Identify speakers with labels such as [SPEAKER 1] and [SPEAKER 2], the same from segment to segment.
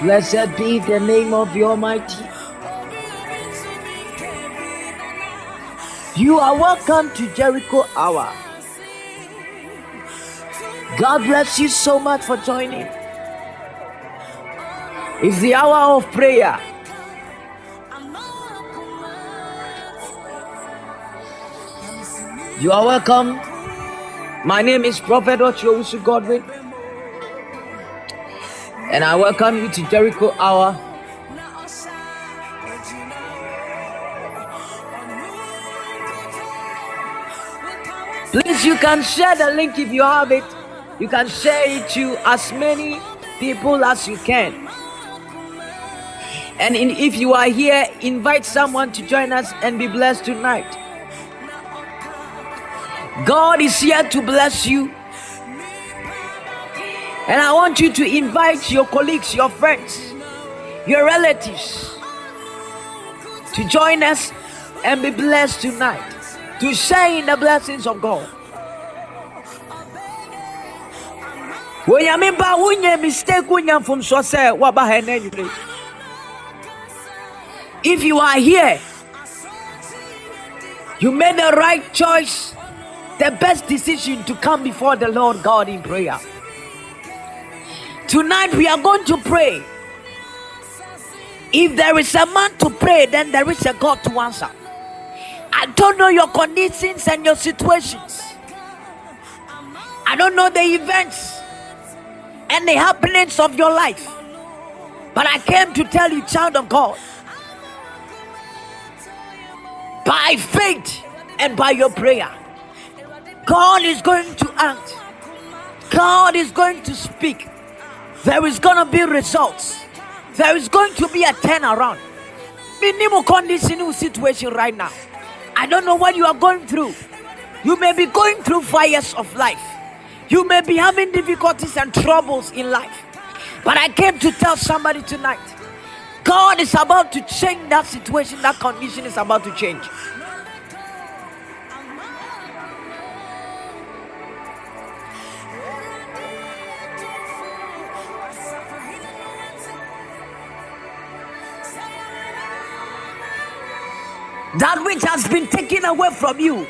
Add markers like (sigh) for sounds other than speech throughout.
[SPEAKER 1] Blessed be the name of the Almighty. You are welcome to Jericho Hour. God bless you so much for joining. It's the hour of prayer. You are welcome. My name is Prophet Ochiowusu Godwin, and I welcome you to Jericho Hour. Please, you can share the link if you have it. You can share it to as many people as you can. And in, if you are here, invite someone to join us and be blessed tonight. God is here to bless you. And I want you to invite your colleagues, your friends, your relatives to join us and be blessed tonight, to share in the blessings of God. Onyame ba wonyɛ mistake wonya mfomsoɔ sɛ if you are here you made the right choice the best decision to come before the lord god in prayer tonight we are going to pray if there is a man to pray then there is a god to answer i don't know your conditions and your situations i don't know the events and the happenings of your life. But I came to tell you, child of God, by faith and by your prayer, God is going to act. God is going to speak. There is going to be results. There is going to be a turnaround. Minimal condition situation right now. I don't know what you are going through. You may be going through fires of life. You may be having difficulties and troubles in life. But I came to tell somebody tonight God is about to change that situation, that condition is about to change. That which has been taken away from you,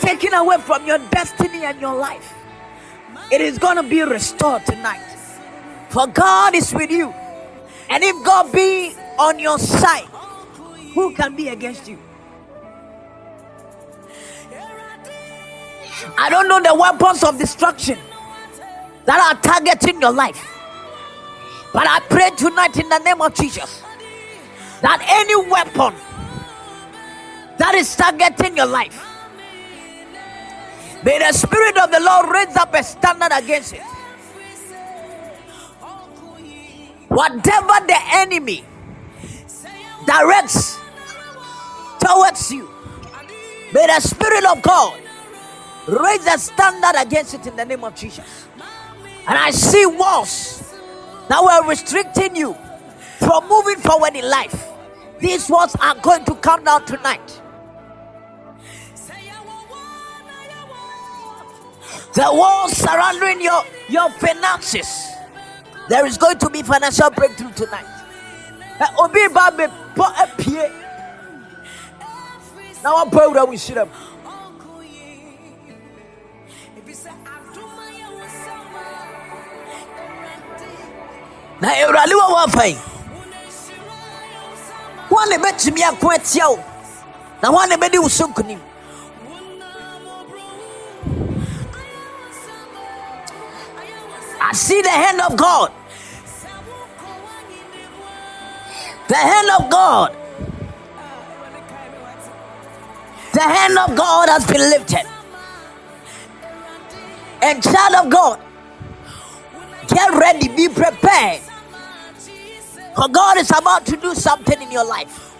[SPEAKER 1] taken away from your destiny and your life, it is going to be restored tonight. For God is with you. And if God be on your side, who can be against you? I don't know the weapons of destruction that are targeting your life. But I pray tonight in the name of Jesus that any weapon that is targeting your life, may the Spirit of the Lord raise up a standard against it. Whatever the enemy directs towards you, may the Spirit of God raise a standard against it in the name of Jesus. And I see walls that were restricting you from moving forward in life. These walls are going to come down tonight. The walls surrounding your, your finances. There is going to be financial breakthrough tonight. Obi ba me po apie. Now I'm proud that we see them. Na Awurade wɔ wɔ afa yi. Wɔn na ɛbɛtumi ako atia wo. Na wɔn na ɛbɛdi wo so nkonim. I see the hand of God. The hand of God. The hand of God has been lifted. And child of God, get ready, be prepared. For God is about to do something in your life.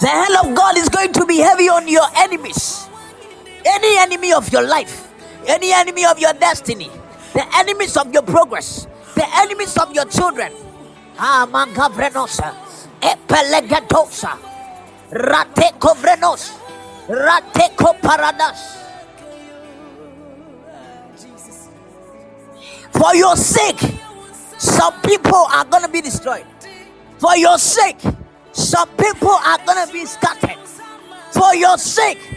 [SPEAKER 1] The hand of God is going to be heavy on your enemies. Any enemy of your life, any enemy of your destiny, the enemies of your progress, the enemies of your children. Ah. For your sake, some people are to be destroyed. For your sake, some people are to be scattered. For your sake,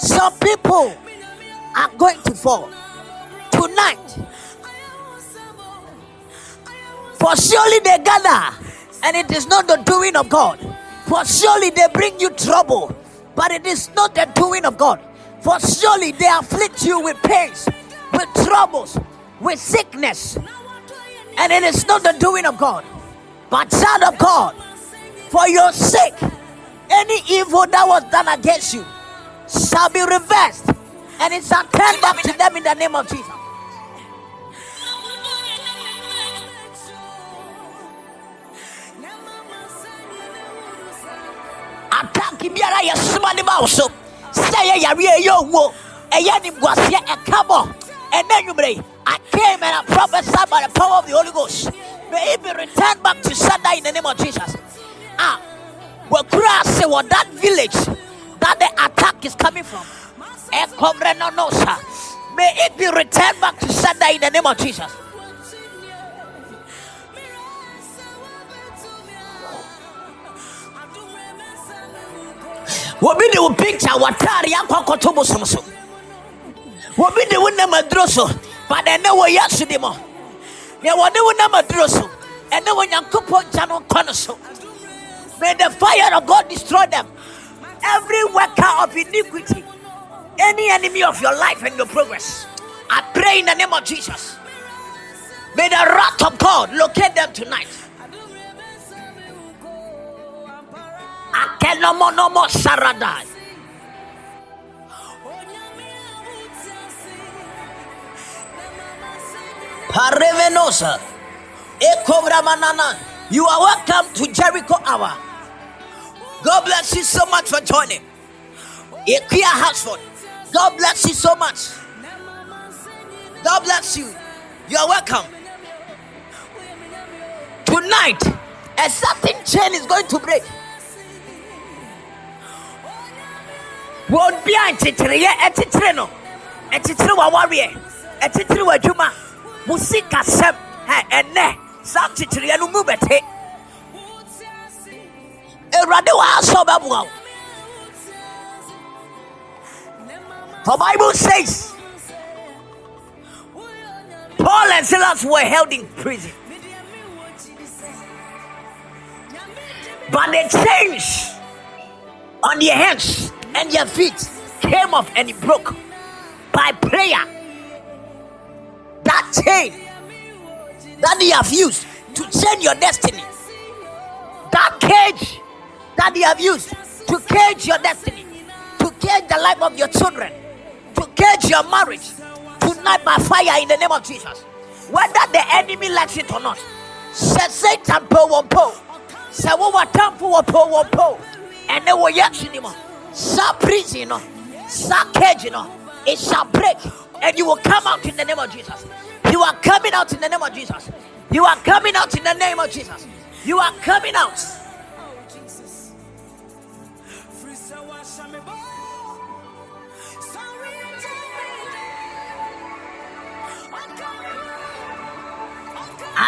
[SPEAKER 1] some people are going to fall. Tonight, for surely they gather, and it is not the doing of God. For surely they bring you trouble, but it is not the doing of God. For surely they afflict you with pains, with troubles, with sickness, and it is not the doing of God, but child of God. For your sake, any evil that was done against you shall be reversed, and it shall turn back to them in the name of Jesus. Attack biara yɛ soma ne ma wo. So sɛ ɛyɛ yareɛ ɛyɛ owuo ɛyɛ nimguaseɛ ɛka bɔ ɛnɛ nwummerɛ I came and I prophesied by the power of the Holy Ghost. May it be returned back to Sunday in the name of Jesus. Ah wɔkura ase wɔ that village that the attack is coming from. May it be returned back to Sunday in the name of Jesus. Obi de wo picture w'ataare akɔ akɔto bosom so. Obi de wo nam aduro so but ɛnɛ wɔ yasu de mɔ nea wɔde wo nam aduro so ɛnɛ wɔ nyankopɔn gya no nkɔ no so. May the fire of god destroy them every worker of iniquity any enemy of your life and your progress i pray in the name of jesus may the wrath of god locate them tonight Akenomonomo Saradai. Parevenosa. Ekobra Manana. You are welcome to Jericho Hour. God bless you so much for joining. A Ekia Hasford. God bless you so much. God bless you. You are welcome. Tonight, a certain chain is going to break. wɔn bi a ɛkyekyere no ɛkyekyere wɔ awareɛ ɛkyekyere wɔ adwuma mo si kasɛm ɛ ɛnɛ saa nkyekyereyɛ no mu bɛte awurade wɔ asɔ bɛboa wo the bible says paul and silas were held in prison but they changed on their hands and their feet came off and it broke by prayer. That chain that they have used to change your destiny, that cage that they have used to cage your destiny, to cage the life of your children, to cage your marriage, tonight by fire in the name of Jesus. Whether the enemy likes it or not, said Satan po one po, said what temple po one po, and they were yet anymore shall prison, shall cage, it shall break, and you will come out in the name of Jesus. You are coming out in the name of Jesus. You are coming out in the name of Jesus. You are coming out.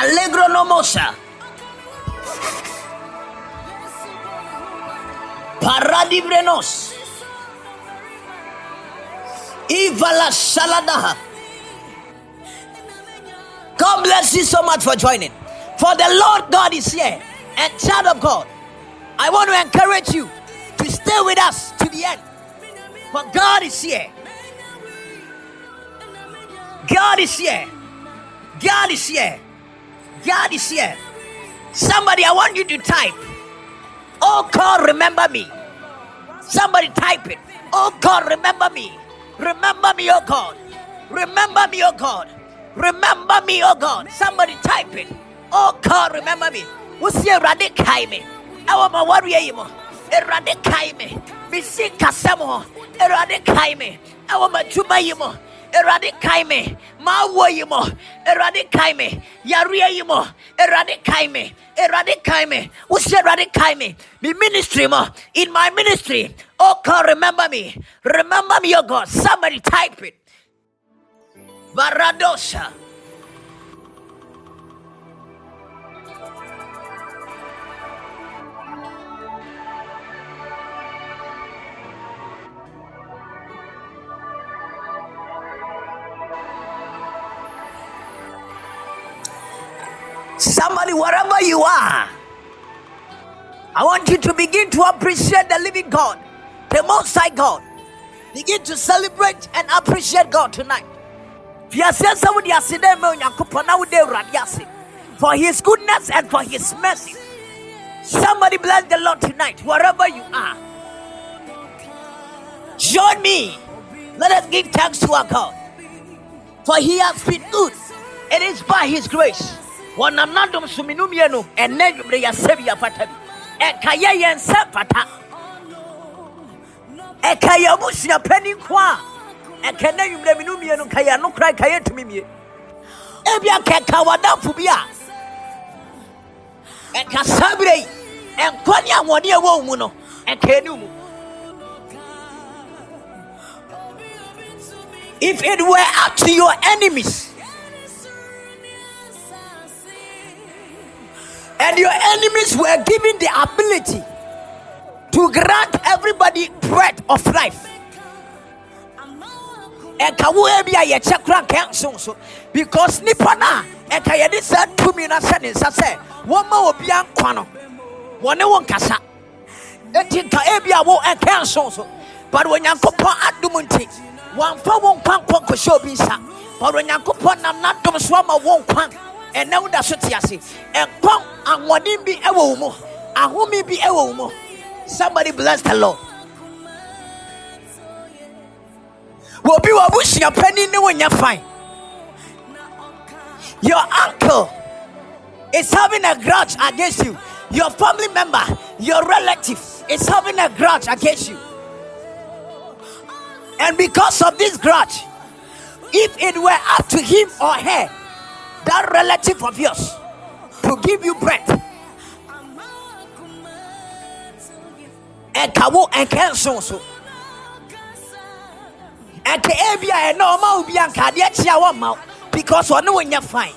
[SPEAKER 1] Allegro no mosa. Paradibrenos. Ivala Saladaha. God bless you so much for joining. For the Lord God is here. And child of God, I want to encourage you to stay with us to the end. For God is here. God is here. God is here. God is here. Somebody, I want you to type Oh God, remember me. Somebody type it. Oh God, remember me. Remember me, oh God. Remember me, oh God. Remember me, oh God. Somebody type it. Oh God, remember me. What's your radical me? I want my warrior. Erade me. Misi kasemo. Erade me. I want my juma Erade kae me. Ma wo yi. Erade kae me. Yaria yi mo. Erade kae me. Erade kae me. What's erade kae me? Ministry mo. In my ministry. Oh God, remember me. Remember me, oh God. Somebody type it. Baradosa. Somebody, wherever you are, I want you to begin to appreciate the living God, the Most High God. Begin to celebrate and appreciate God tonight. For his goodness and for his mercy. Somebody bless the Lord tonight, wherever you are. Join me. Let us give thanks to our God. For he has been good. It is by his grace. Wɔnam so menomie no ɛnɛ dwumere yɛasɛ bi yɛfata bi ɛka yɛ yɛn sɛ fata. Ɛka yɛ abusua pani nko a ɛka nɛ dwumere menomie no ka yɛ no kora ka yɛtumi mie. Ebia kɛka wɔdamfo bi a ɛka saa berɛ yi ɛnkwa ne ahoɔden ɛwɔ wo mu no ɛka mu if it were up to your enemies and your enemies were given the ability to grant everybody breath of life. Because nipa no a ɛka yɛde saa tumi no ahyɛ ne nsa sɛ wɔma obia nkwa no wɔne wo nkasa. Ɛti nka ebi a wo ɛka nso so. But onyankopɔn adom nti wɔamfa wo nkwa nkɔ nkɔhyɛ obi nsa. But onyankopɔn nam n'adom so ama wo nkwa ɛnɛ woda so te ase. Ɛnkɔm ahoɔden bi ɛwɔ wo mu. Ahome bi ɛwɔ wo mu. Somebody bless the lord. Wɔbi wɔ abusua ne wonya fine. Your uncle is having a grudge against you. Your family member your relative is having a grudge against you. And because of this grudge if it were up to him or her that relative of yours to give you bread. ɛka wo ɛnka nso so. Ɛka ebi a ɛna ɔma wo bi anka adeɛ kyea wɔ ma because ɔne wo nyɛ fine.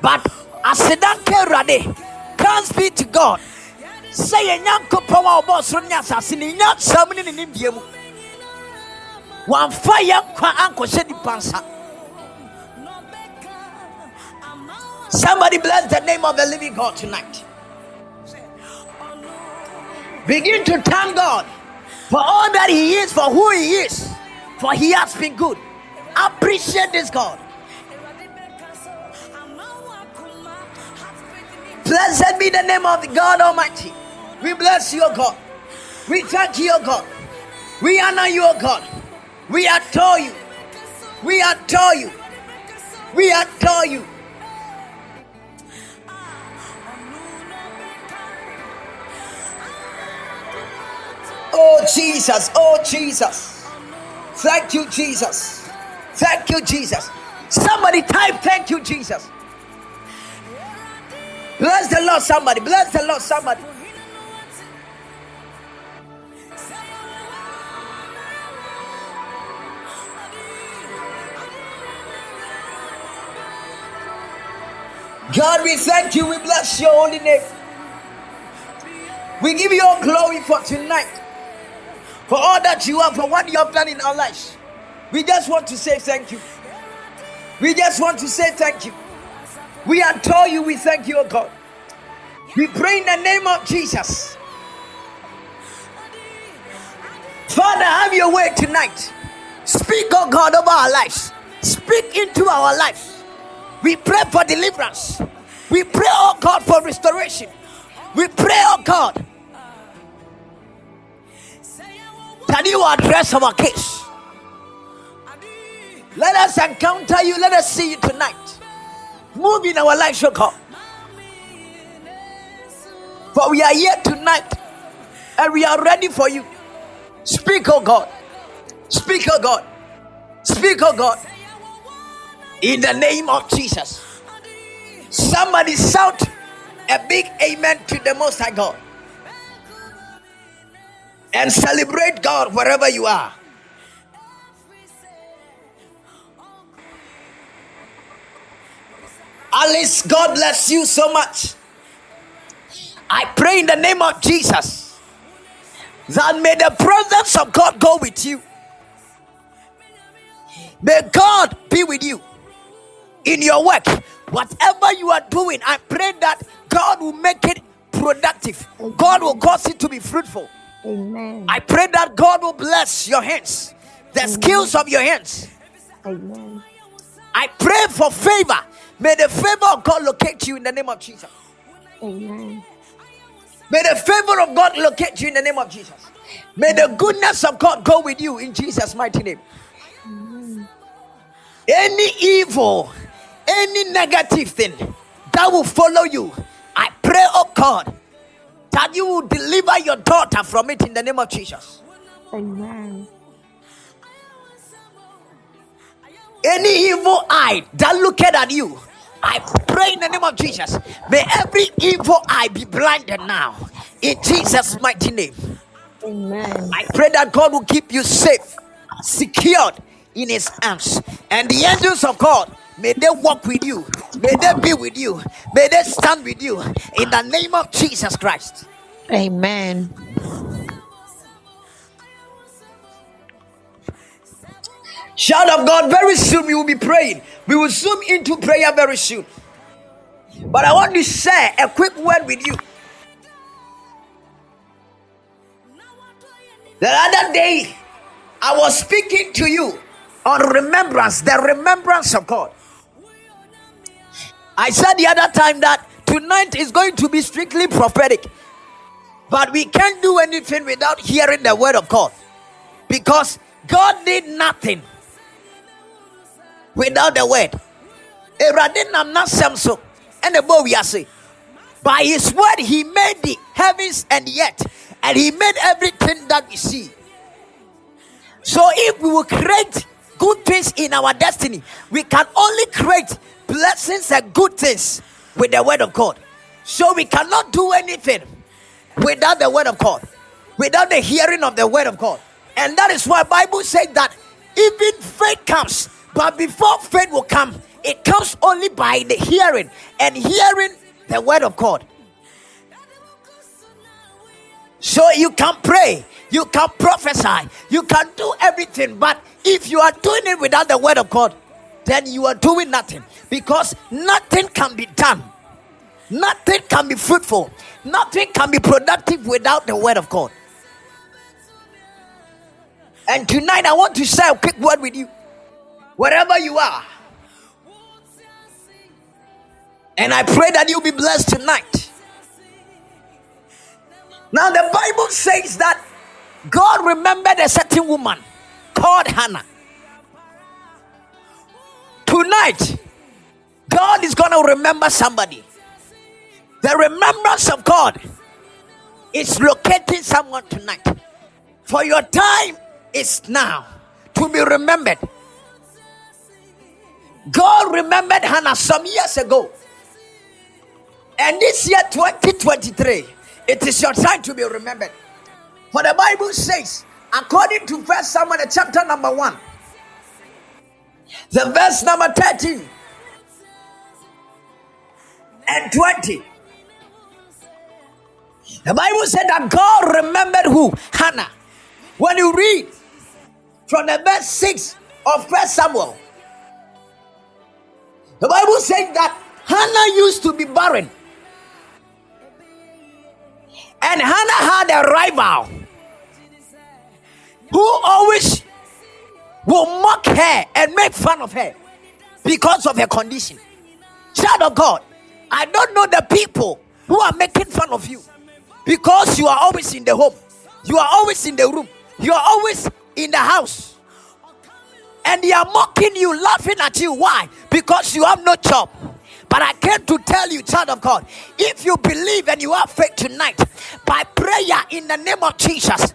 [SPEAKER 1] But aseda nka awurade thanks be to god. Nyankopɔn a ɔbɔ soro ne asase ne nya sam ne ne nimdeɛ mu. Wamfa yɛ nkwa ankɔhyɛ nipa Somebody bless the name of the living God tonight. Begin to thank God for all that He is, for who He is, for He has been good. Appreciate this God. Blessed be the name of God Almighty. We bless you, God. We thank you, God. We honor you, God. We adore you. We adore you. We adore you. Oh, Jesus. Oh, Jesus. Thank you, Jesus. Thank you, Jesus. Somebody type, Thank you, Jesus. Bless the Lord, somebody. Bless the Lord, somebody. God, we thank you. We bless your holy name. We give you all glory for tonight for all that you are, for what you have done in our lives. We just want to say thank you. We just want to say thank you. We adore you. We thank you, oh God. We pray in the name of Jesus. Father, have your way tonight. Speak, oh God, over our lives. Speak into our lives. We pray for deliverance. We pray, oh God, for restoration. We pray, oh God, Can you address our case? Let us encounter you. Let us see you tonight. Move in our lives, O God. For we are here tonight and we are ready for you. Speak, O God. Speak, O God. Speak, O God. In the name of Jesus. Somebody shout a big amen to the Most High God and celebrate God wherever you are. Alice, God bless you so much. I pray in the name of Jesus that may the presence of God go with you. May God be with you. in your work, whatever you are doing, I pray that God will make it productive. God will cause it to be fruitful.
[SPEAKER 2] Amen.
[SPEAKER 1] I pray that God will bless your hands, the skills of your hands.
[SPEAKER 2] Amen.
[SPEAKER 1] I pray for favor. May the favor of God locate you in the name of Jesus.
[SPEAKER 2] Amen.
[SPEAKER 1] May the favor of God locate you in the name of Jesus. May the goodness of God go with you in Jesus' mighty name. Any evil, any negative thing that will follow you, I pray, oh God, that you will deliver your daughter from it in the name of Jesus.
[SPEAKER 2] Amen.
[SPEAKER 1] Any evil eye that looked at you, I pray in the name of Jesus. May every evil eye be blinded now in Jesus' mighty name.
[SPEAKER 2] Amen.
[SPEAKER 1] I pray that God will keep you safe, secured in His arms, and the angels of God. May they walk with you. May they be with you. May they stand with you in the name of Jesus Christ.
[SPEAKER 2] Amen.
[SPEAKER 1] Child of God, very soon we will be praying. We will zoom into prayer very soon. But I want to share a quick word with you. The other day, I was speaking to you on remembrance, the remembrance of God. I said the other time that tonight is going to be strictly prophetic, but we can't do anything without hearing the word of God. Because God did nothing without the word. By his word, he made the heavens and yet, and he made everything that we see. So if we will create good things in our destiny, we can only create blessings and good things with the word of God. So we cannot do anything without the word of God, without the hearing of the word of God. And that is why Bible says that even faith comes, but before faith will come, it comes only by the hearing and hearing the word of God. So you can pray, you can prophesy, you can do everything, but if you are doing it without the word of God, then you are doing nothing because nothing can be done, nothing can be fruitful, nothing can be productive without the word of God. And tonight, I want to share a quick word with you, wherever you are. And I pray that you'll be blessed tonight. Now, the Bible says that God remembered a certain woman called Hannah. Tonight, God is going to remember somebody. The remembrance of God is locating someone tonight. For your time is now to be remembered. God remembered Hannah some years ago. And this year, 2023, it is your time to be remembered. For the Bible says, according to First Samuel chapter number 1, the verse number 13 and 20. The Bible said that God remembered who? Hannah. When you read from the verse 6 of First Samuel, the Bible said that Hannah used to be barren. And Hannah had a rival who always will mock her and make fun of her because of her condition. Child of God, I don't know the people who are making fun of you because you are always in the home, you are always in the room, you are always in the house. And they are mocking you, laughing at you. Why? Because you have no job. But I came to tell you, child of God, if you believe and you have faith tonight, by prayer in the name of Jesus,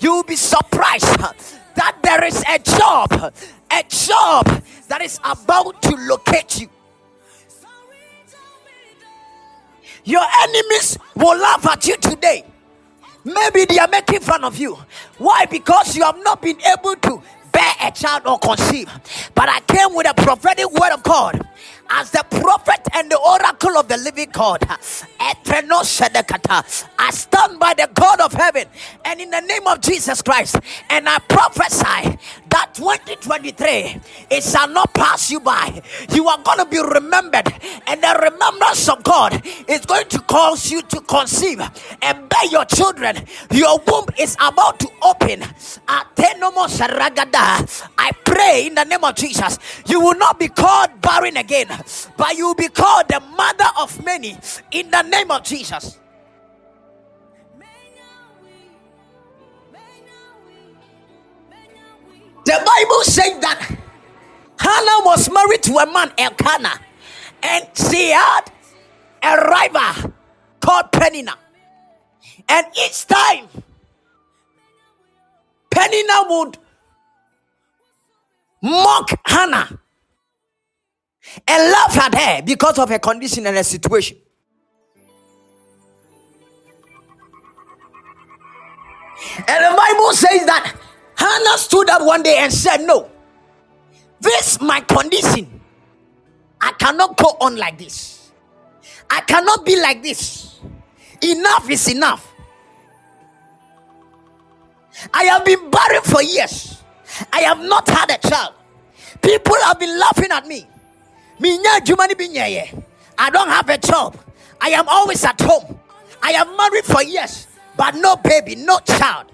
[SPEAKER 1] you will be surprised that there is a job, a job that is about to locate you. Your enemies will laugh at you today. Maybe they are making fun of you. Why? Because you have not been able to bear a child or conceive. But I came with a prophetic word of God. As the prophet and the oracle of the living God. I stand by the God of heaven and in the name of Jesus Christ, and I prophesy that 2023 it shall not pass you by. You are going to be remembered, and the remembrance of God is going to cause you to conceive and bear your children. Your womb is about to open. I pray in the name of Jesus, you will not be called barren again, but you will be called the mother of many in the name of Jesus. The Bible said that Hannah was married to a man, Elkanah, and she had a rival called Penina. And each time, Penina would mock Hannah and laugh at her because of her condition and her situation. And the Bible says that Hannah stood up one day and said, No, this my condition. I cannot go on like this. I cannot be like this. Enough is enough. I have been barren for years. I have not had a child. People have been laughing at me. I don't have a job. I am always at home. I am married for years, but no baby, no child.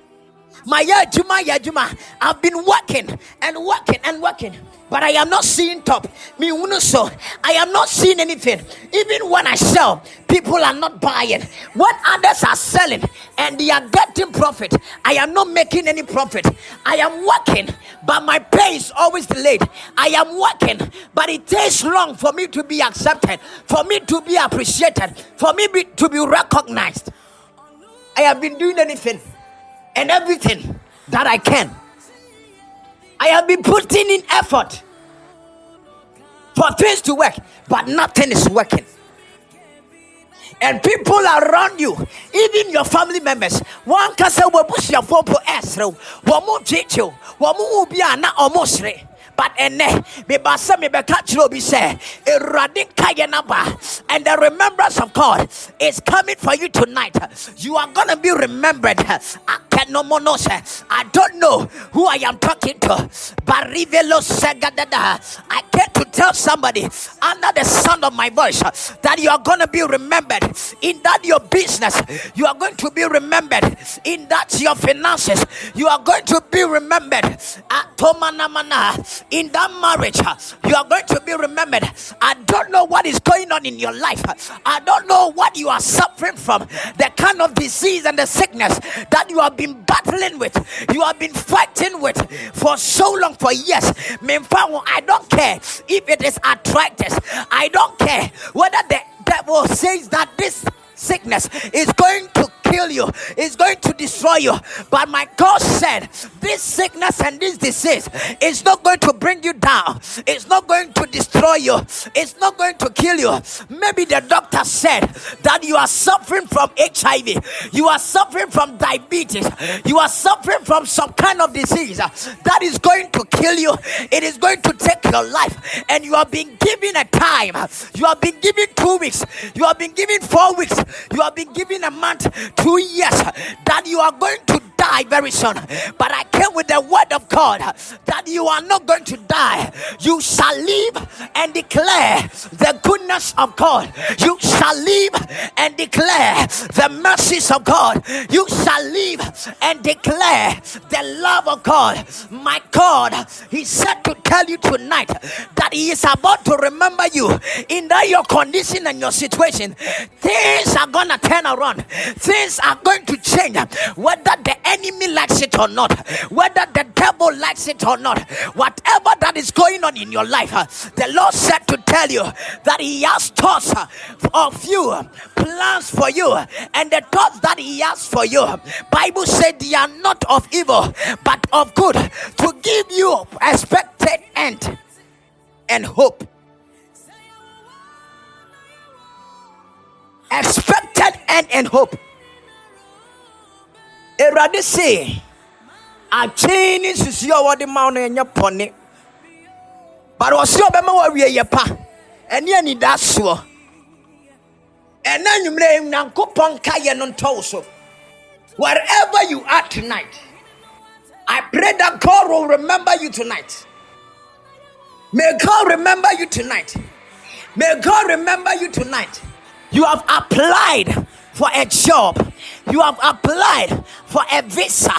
[SPEAKER 1] My Juma, Juma, I've been working and working and working, but I am not seeing top. Me so I am not seeing anything. Even when I sell, people are not buying. What others are selling and they are getting profit, I am not making any profit. I am working, but my pay is always delayed. I am working, but it takes long for me to be accepted, for me to be appreciated, for me be, to be recognized. I have been doing anything and everything that I can. I have been putting in effort for things to work, but nothing is working. And people around you, even your family members, one can say, "We push your phone for Esro, more chicho, more be almost but ene meba sɛ mebɛka kyerɛ obi sɛ awurade nkayɛ naba. And the remembrance of god is coming for you tonight. You are gonna be remembered. I can no more know. I don't know who i am talking to. But i came to tell somebody under the sound of my voice that you are gonna be remembered. In that your business you are going to be remembered. In that your finances you are going to be remembered in that marriage, uh, you are going to be remembered. I don't know what is going on in your life. I don't know what you are suffering from, the kind of disease and the sickness that you have been battling with, you have been fighting with for so long, for years. I don't care if it is arthritis, I don't care whether the devil says that this sickness is going to kill you, it's going to destroy you. But my God said, This sickness and this disease is not going to bring you down, it's not going to destroy you, it's not going to kill you. Maybe the doctor said that you are suffering from HIV, you are suffering from diabetes, you are suffering from some kind of disease that is going to kill you, it is going to take your life, and you have been given a time, you have been given two weeks, you have been given four weeks, you have been given a month two years that you are going to die very soon. But I came with the word of God that you are not going to die. You shall live and declare the goodness of God. You shall live and declare the mercies of God. You shall live and declare the love of God. My God, He said to tell you tonight that He is about to remember you in that your condition and your situation. Things are gonna turn around. Things are going to change. Whether the enemy likes it or not, whether the devil likes it or not, whatever that is going on in your life, uh, the Lord said to tell you that He has thoughts uh, of you, plans for you, and the thoughts that He has for you. Bible said they are not of evil, but of good, to give you expected end and hope. Expected end and hope. Awurade se atwee ne nsusuo a wɔde ma no ɛnyɛ pɔne but ɔse ɔbɛma wo awie yɛ pa. Ɛne anidasoɔ. Ɛna nwummerɛ nyankopɔn ka yɛ no ntɔw so. Wherever you are tonight i pray that god will remember you tonight. May god remember you tonight. May god remember you tonight. You have applied for a job. You have applied for a visa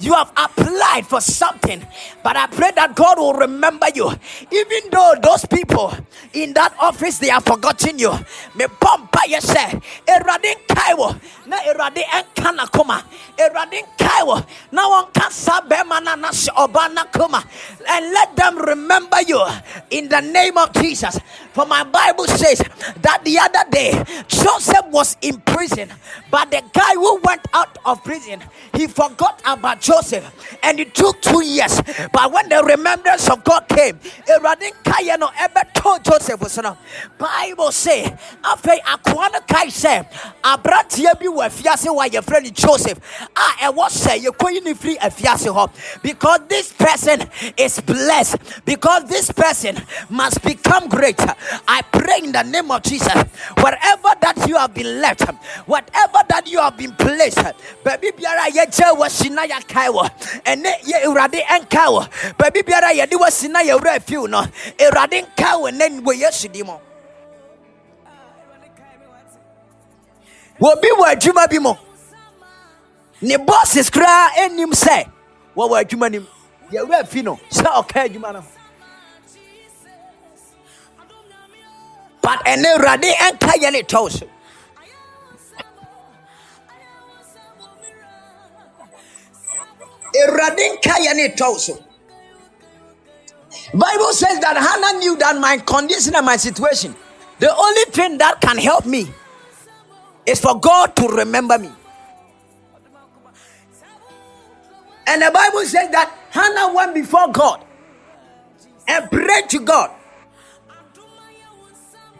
[SPEAKER 1] you have applied for something, but I pray that God will remember you. Even though those people in that office they have forgotten you. Me pompa yese. Eradin kaiwo. Na eradin enkana kuma. Eradin kaiwo. Na one can sabemana na obana kuma. And let them remember you in the name of Jesus. For my Bible says that the other day Joseph was in prison, but the guy who went out of prison he forgot about Joseph and it took two years. But when the remembrance of God came, Eradin Kayano ever told Joseph was no Bible say, Afe Akwana Kai say, Abratia bi wa fiase wa your friend Joseph. Ah, and what say you couldn't free a fiase hop because this person is blessed, because this person must become great. I pray in the name of Jesus, wherever that you have been left, whatever that you have been placed, baby, yɛgya wasi na yɛkae wɔ. Ɛne yɛ awurade ɛnka wɔ. Baabi biara yɛde wasi na yɛwura afiw no awurade nka wɔ nɛ wɔ yesu di mu. Wɔbi wɔ adwuma bi mu. Ne bosses koraa anim sɛ wɔwɔ adwuma no mu. Yɛwura afi no sɛ ɔka adwuma no but ɛne awurade ɛnka yɛ ne tɔw Awurade nka yɛ ne. Bible says that Hannah knew that my condition and my situation, the only thing that can help me is for God to remember me. And the Bible says that Hannah went before God and prayed to God.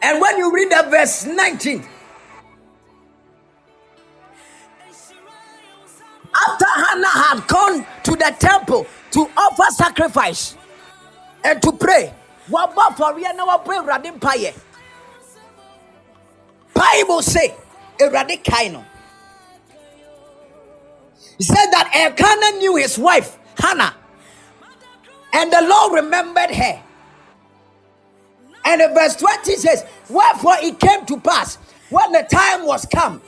[SPEAKER 1] And when you read the verse 19, after Hannah had gone to the temple to offer sacrifice and to pray, waba for real now pray radin paye. Bible say erade kaino. He said that Elkanah knew his wife Hannah, and the Lord remembered her. And the verse 20 says, Wherefore it came to pass when the time was come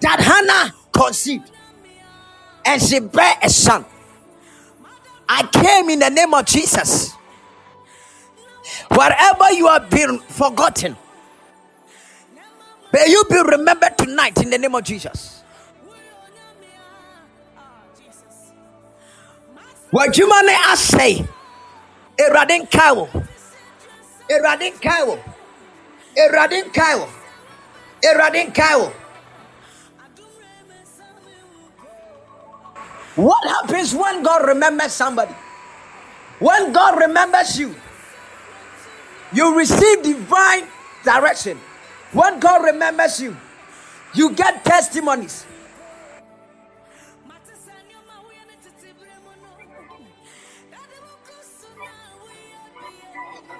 [SPEAKER 1] that Hannah conceived and she bare a son. I came in the name of Jesus. Wherever you have been forgotten, may you be remembered tonight in the name of Jesus. What you money I say, Eradin Kawo, Eradin Kawo, Eradin Kawo, Eradin Kawo. What happens when God remembers somebody? When God remembers you, you receive divine direction. When God remembers you, you get testimonies.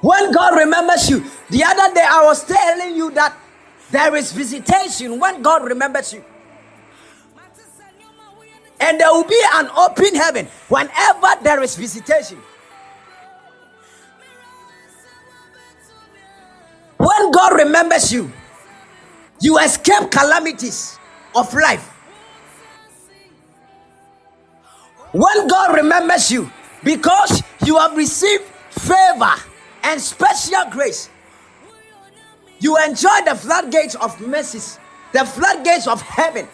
[SPEAKER 1] When God remembers you, the other day I was telling you that there is visitation when God remembers you and there will be an open heaven whenever there is visitation. When God remembers you, you escape calamities of life. When God remembers you, because you have received favor and special grace, you enjoy the floodgates of mercies, the floodgates of heaven.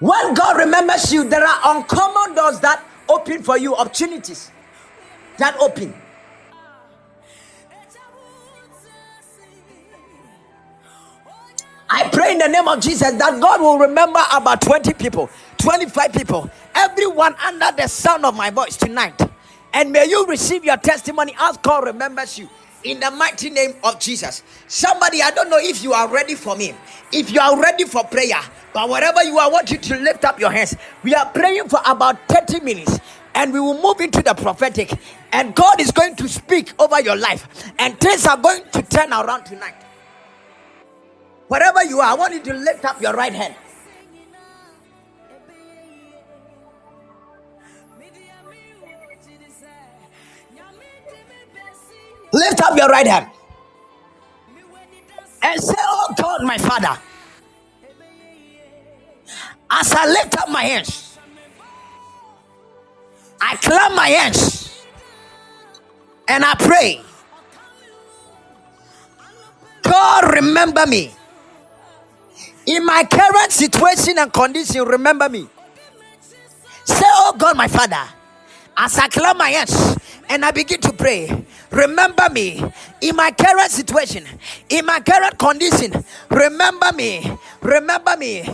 [SPEAKER 1] When God remembers you, there are uncommon doors that open for you, opportunities that open. I pray in the name of Jesus that God will remember about 20 people, 25 people, everyone under the sound of my voice tonight. And may you receive your testimony as God remembers you in the mighty name of Jesus. Somebody, I don't know if you are ready for me, if you are ready for prayer, but wherever you are, I want you to lift up your hands. We are praying for about 30 minutes. and we will move into the prophetic. And God is going to speak over your life, and things are going to turn around tonight. Wherever you are, I want you to lift up your right hand. Lift up your right hand and say, Oh God, my Father, as I lift up my hands, I clap my hands and I pray, God, remember me. In my current situation and condition, remember me. Say, Oh God, my Father, as I clap my hands and I begin to pray, remember me in my current situation, in my current condition. Remember me, remember me.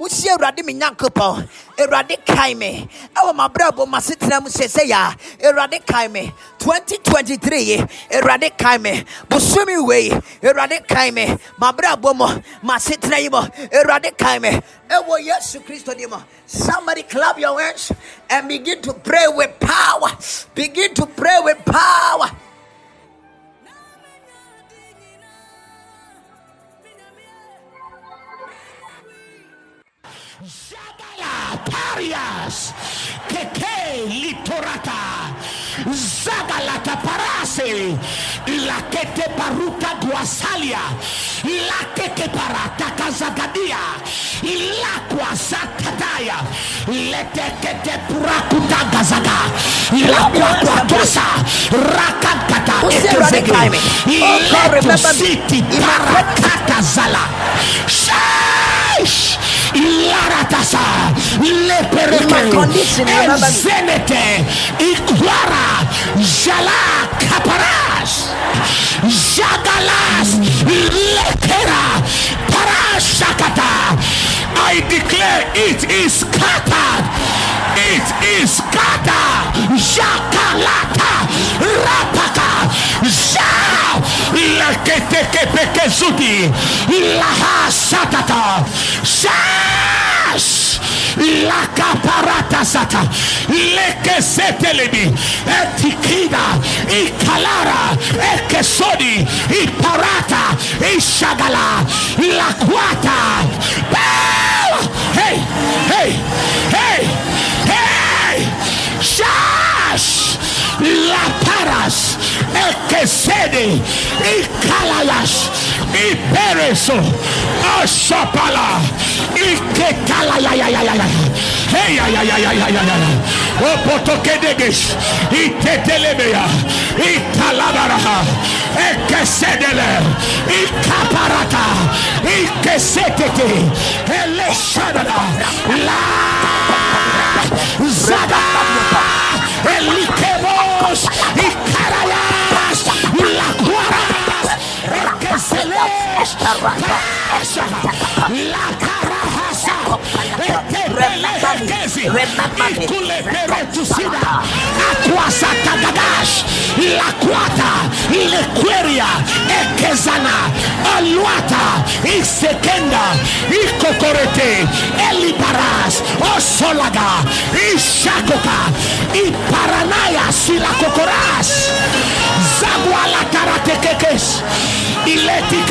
[SPEAKER 1] Wosi awurade me nyankopɔn. Awurade kae me. Ɛwɔ mabrabɔ masetena mu sɛsɛ yɛ a awurade kae me. 2023 yi awurade kae me. Bosome wei awurade kae me. Mabrabɔ mu masetena yi mu awurade kae me. Ɛwɔ yesu kristo di mu. Somebody clap your hands and begin to pray with power. Begin to pray with power
[SPEAKER 3] parias. Keke litorata. Zagalata parase la kete paruta guasalia la keke parata kazagadia. La kwasakataya. Lete kete purakuta gazaga. La kwakwatosa rakakata ekezege leto siti parakata zala. Sheesh! Laratasa, lepereke,
[SPEAKER 1] condition, remember me.
[SPEAKER 3] zenete, ikwara, jala kaparas, jagalas, lepera, parashakata. I declare it is scattered. It is scattered. Jakalata, rapaka, ja, lekete pekezuti, laha satata, shash. La caparata sata, leke setelebi, etikida, ikalara, ekesodi, iparata, ishagala, la quata. Power! Hey, hey, hey, hey, shash, la paras, ekesede, ikalalas, ipereso, ashapala, iketala ya ya ya ya ya. Hey ya ya ya ya ya ya ya. Opotokedegesh, itetelebea, italabaraha, ekesedele, ikaparata, ikesetete, eleshadada, la zada, elikemos, ikarayas, la cuaras, ekeselesh, pasha, la carahasa, etetelekezi, ikuleperetusida, akwasatagadash, la kwata, ilequeria, ekezana, aluata, isekenda, ikokorete, elibaras, osolaga, iparanaya,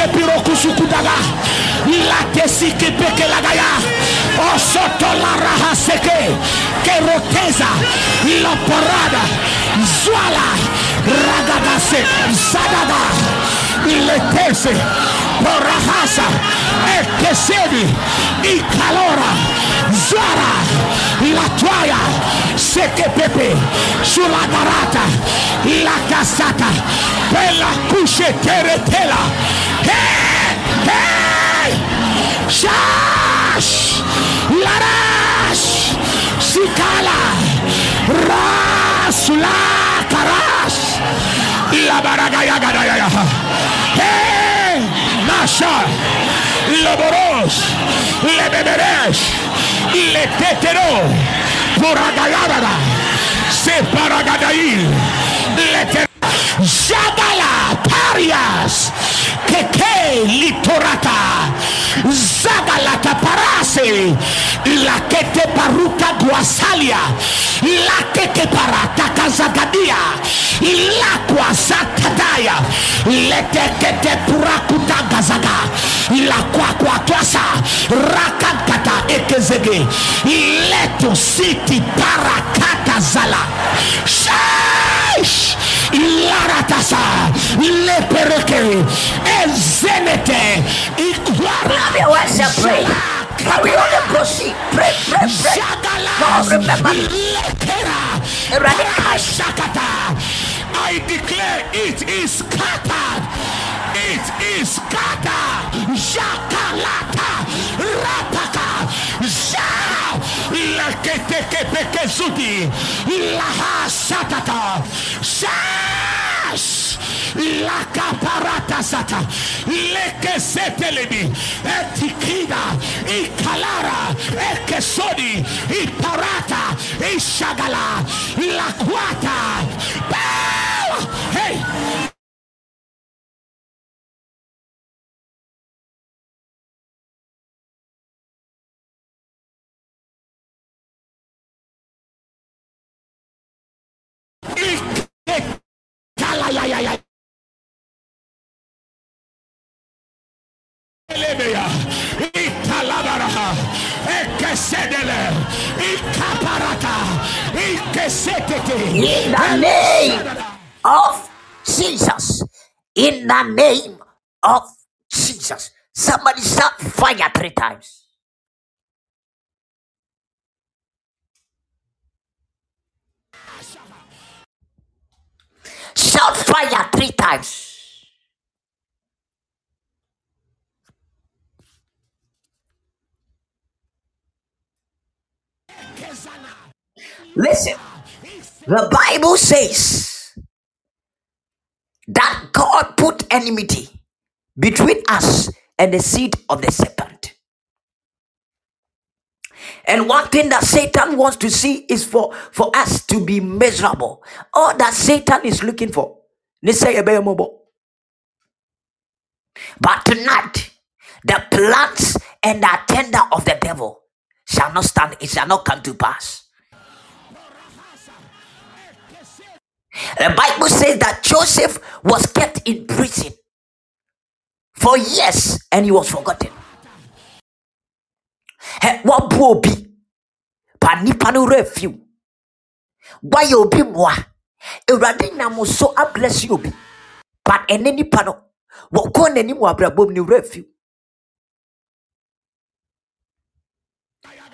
[SPEAKER 3] pirokusukudaga, ilatesike pekelagaya, osotola seke, keroteza, la porada, zwala, ragagase, zadaga, iletese, porahasa, ekesedi, ikalora, zwara, la toya, seke pepe, sulla garata, la casata, kushe teretela, hey, hey, shash, larash, sikala, rasula, karash, la baragaya, hey, nasha, loboros, le beberesh, le tetero, poragayabara, se paragadail, le te- Jagala parias keke litorata zagalata parase lakete paruka duasalia lakeke paratakazagadia lakwasatadaya letekete purakutagazaga lakwakwatwasa rakakata ekezege leto siti parakatazala Sheesh! Ilaratasa lepereke ezenete
[SPEAKER 1] Clap your hands and pray. Carry on and proceed. Pray, pray, pray. God, remember me. Erade kai.
[SPEAKER 3] Shakata. I declare it is scattered. It is scattered. Shakalata. Rapaka. Sha. Laketeke pekezuti. Laha satata. Shash. Lakaparata sata. Lekesetelebi. Etikida. Ikalara. Ekesodi. Iparata. Ishagala. Lakwata. Power. Hey. Ikalayayaya. Elemeya, italabaraha, ekesedele, ikaparata, ikesetete.
[SPEAKER 1] In the name of Jesus. In the name of Jesus. Somebody shout fire three times. Listen, the Bible says that God put enmity between us and the seed of the serpent. And one thing that Satan wants to see is for, for us to be miserable. All that Satan is looking for. But tonight, the plans and the agenda of the devil shall not stand, it shall not come to pass. The Bible says that Joseph was kept in prison for years and he was forgotten. Wabu obi pa nipa no afiw. Wayɛ obi mmoa. Awurade nam so abless you obi. But ɛne nipa no wɔkɔ n'anim wɔ abrabom ne werɛ afiw.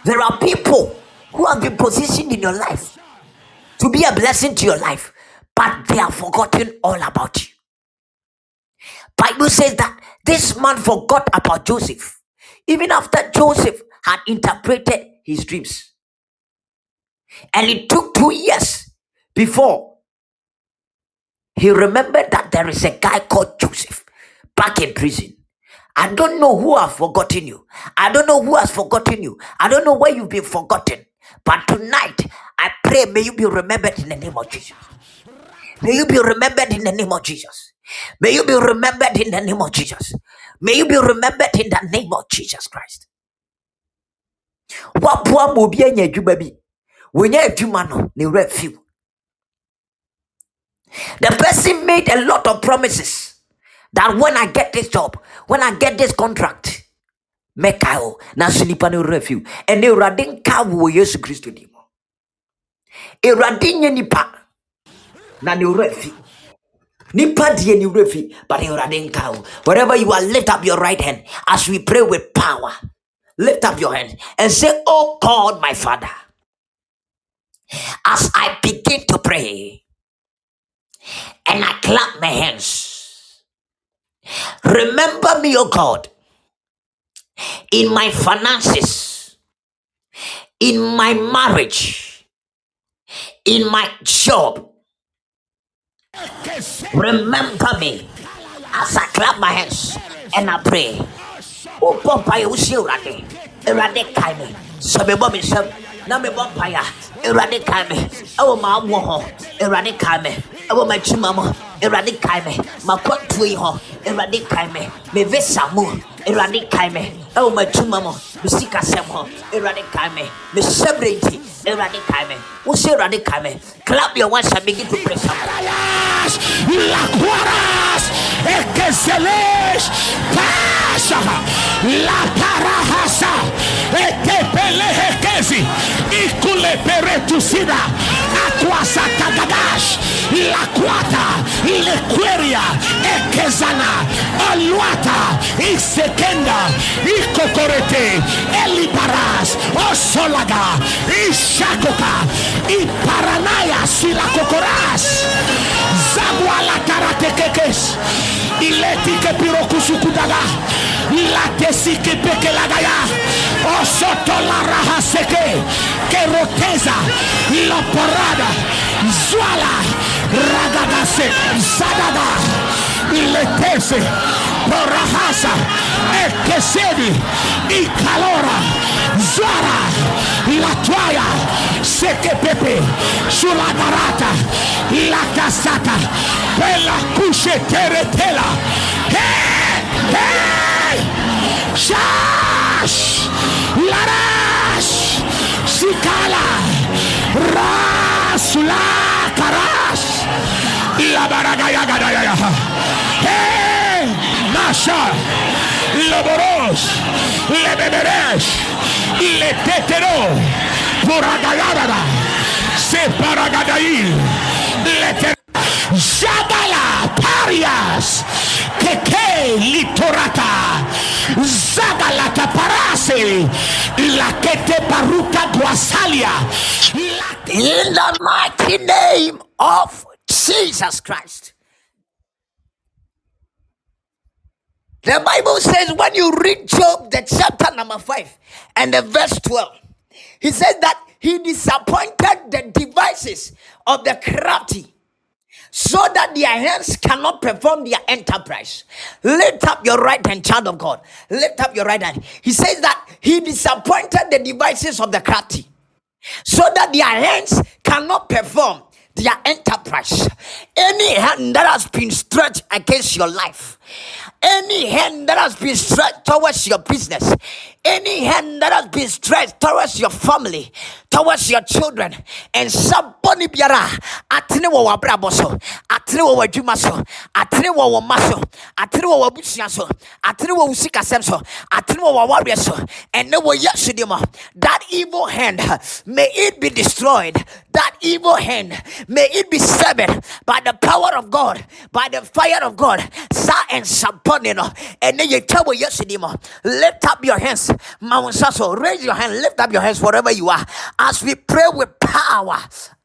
[SPEAKER 1] There are people who have been positioned in your life to be a blessing to your life, but they have forgotten all about you. Bible says that this man forgot about Joseph, even after Joseph had interpreted his dreams. And it took two years before he remembered that there is a guy called Joseph back in prison. I don't know who have forgotten you. I don't know who has forgotten you. I don't know where you've been forgotten. But tonight, I pray may you be remembered in the name of Jesus. May you be remembered in the name of Jesus. May you be remembered in the name of Jesus. May you be remembered in the name of Jesus Christ. Waboa ma obi anya adwuma bi. Wonya adwuma. The person made a lot of promises that when I get this job, when I get this contract, mɛkae o nanso nipa no werɛ afiw. Ɛnɛ Awurade nka wo wɔ Yesu Kristo nyɛ nipa na ne werɛ afi. Wo. Wherever you are, lift up your right hand as we pray with power. Lift up your hand and say, Oh God, my Father, as I begin to pray and I clap my hands, remember me, oh God, in my finances, in my marriage, in my job. Remember me as I clap my hands and I pray. wobɔ mpaeɛ wosie awurade awurade kae me sɛ mebɔ me nsɛm na mebɔ mpaeɛ a awurade kae me ɛwɔ maa woɔ hɔ awurade kae me. Ɛwɔ m'atwuma mu awurade kae me. Visa mu. Awurade kae me. Ɛwɔ m'atwuma mu me sikasɛm hɔ awurade kae me. Me sɛbrɛ nti. Awurade kae me. Wo sɛ awurade kae me. Clap your hands and begin to something
[SPEAKER 3] Ayas, la cuaras, ekeselesh, pasha, la parahasa, ekepele hekezi, ikule peretusida, akwasa tagadash, la kwata, ile queria, ekezana, aluata, isekenda, ikokorete, elibaras, osolaga, ishakoka, iparanaya, silakokoras, Zagwala karatekekes. Ileti ke pirokusukudaga. Latesi ke peke lagaya. Osoto la raha seke. Que roteza. La porada. Zwala. Ragagase. Zadaga. Letese. Porahasa. Ekesedi. Y calora. Zwara. La toya. Seke pepe. Sulla garata. La casata. Bella cusce teretela. Hey! Hey! Shash! Larash! Sikala! Rasula Hey! Parias. Keke Litorata. Zagalata Parase La Kete Paruta Guasalia
[SPEAKER 1] in the mighty name of Jesus Christ. The Bible says when you read Job, the chapter number 5 and the verse 12, he says that he disappointed the devices of the crafty so that their hands cannot perform their enterprise. Lift up your right hand, child of God. Lift up your right hand. He says that he disappointed the devices of the crafty so that their hands cannot perform their enterprise. Any hand that has been stretched against your life, any hand that has been stretched towards your business, any hand that has been stretched towards your family, towards your children, and somebody biara atene wɔ w'abrabɔ so, atene wɔ w'adwuma so, atene wɔ wo mma so, atene wɔ w'abusua so, atene wo sikasɛm so, atene w'awareɛ so, wɔ Yesu din. That evil hand, may it be destroyed. That evil hand, may it be severed by the power of God, by the fire of God. Sa and Saponino, and then you tell mu. Lift up your hands, Mount. Raise your hand, lift up your hands wherever you are. As we pray with power,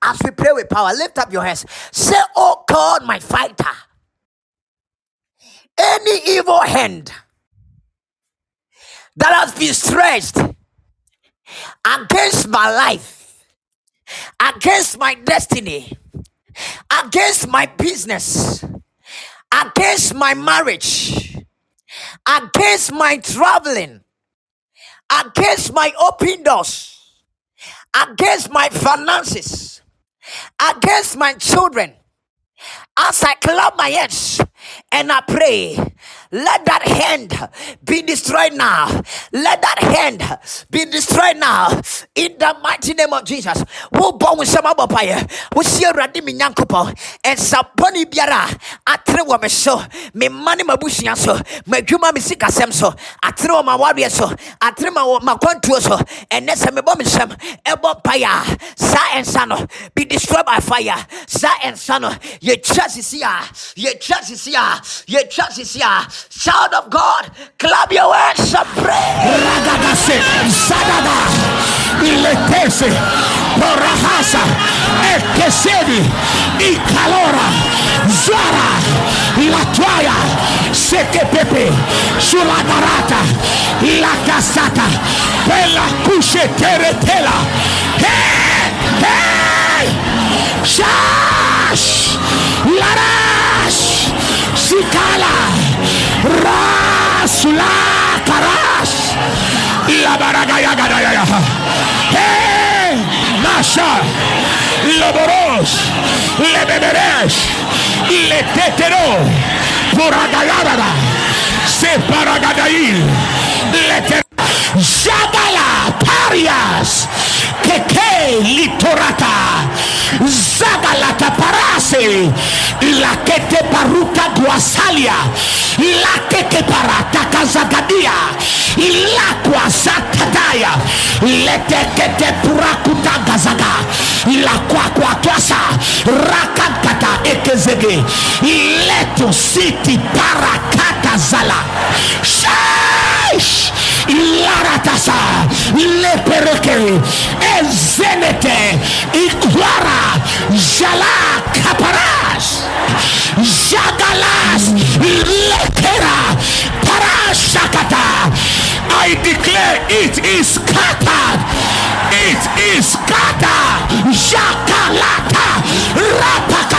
[SPEAKER 1] as we pray with power, lift up your hands. Say, Oh God, my fighter. Any evil hand that has been stretched against my life, against my destiny, against my business, against my marriage, against my traveling, against my open doors, against my finances, against my children. As I clap my hands and I pray, let that hand be destroyed now. Let that hand be destroyed now. In the mighty name of Jesus. Wo bɔ wo nsɛm abɔ paeɛ. Wo si Awurade me Nyankopɔn. Nsabɔne biara atere wɔ me so. Me mma ne m'abusua so. M'adwuma me sikasɛm so. Atere wɔ m'awareɛ so. Atere ma m'akwantuo so. Ɛnnɛ sɛ mebɔ me nsɛm ɛbɔ paeɛ a saa nsa no be destroyed by fire. Saa nsa no yɛtwa sisi a yɛtwa sisi a yɛtwa sisi a child of God clap your hands and pray.
[SPEAKER 3] Ragadase, Ekesedi, Ikalora, Zwara, Latuaya, Sekepepe, Sulagarata, La Casata, Bella Cushe Teretela. Hey! Hey! Shash! Larash! Sikala! Rasula Karash! La Baragaya Gadaya! Hey! Nasha! Loboros, Lebeberesh, Letetero, Puragayabada, Separagadail, Letetero. Jagala Parias. Keke Litorata. Zagalata Parase La Kete Paruta Guasalia La Keke Parata Kazagadia. La Quasatadaya Lete Kete Purakuta Gazaga. La Quaquatuasa Rakakata Ekezege. Leto City Parakata Zala. Shaish Laratasa, Lepereke, Ezenete, Jala Kaparas, Jagalas, Parashakata. I declare it is scattered. It is scattered. Jakalata, Rapaka,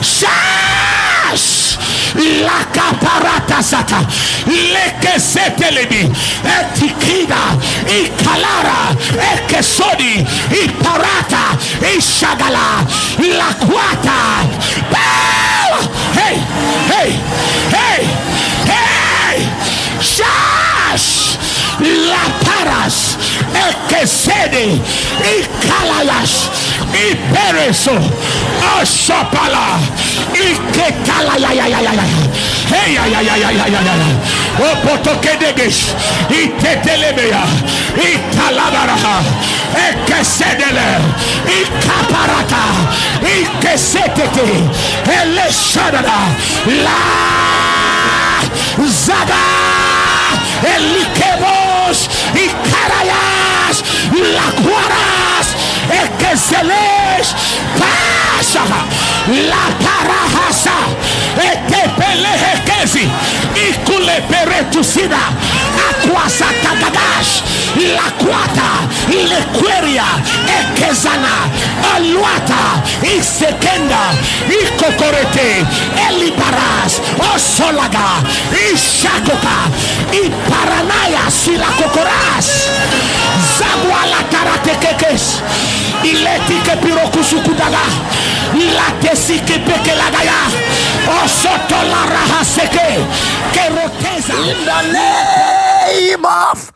[SPEAKER 3] Shas! La caparata sata, le che sete lebi, e la i calara, e che sodi, i parata, i shagala, la quata. Hey, hey, hey, hey! Shas! La Ibaras, Ekesede, Ikalayash, Ibereso, Oshapala, Iketalayayayayaya, Eyayayayayayaya, Opotokedegesh, Itetelebea, Italabaraha, Ekesedele, Ikaparata, Ikesetete, Eleshadada, La Zada, Elikebo. carayas, lacuaras, esqueseles, pasa, la carajasa, este peleje que si. ikule peretusida akwasa tagadash lakwata lekweria ekezana. Aluata. Isekenda. Ikokorete. Elibaras. Osolaga. Ishakoka. Iparanaya silakokoras zagualataratekekes iletikepirokusukudaga latesikipeke lagaya osotolarahaseke
[SPEAKER 1] in the name of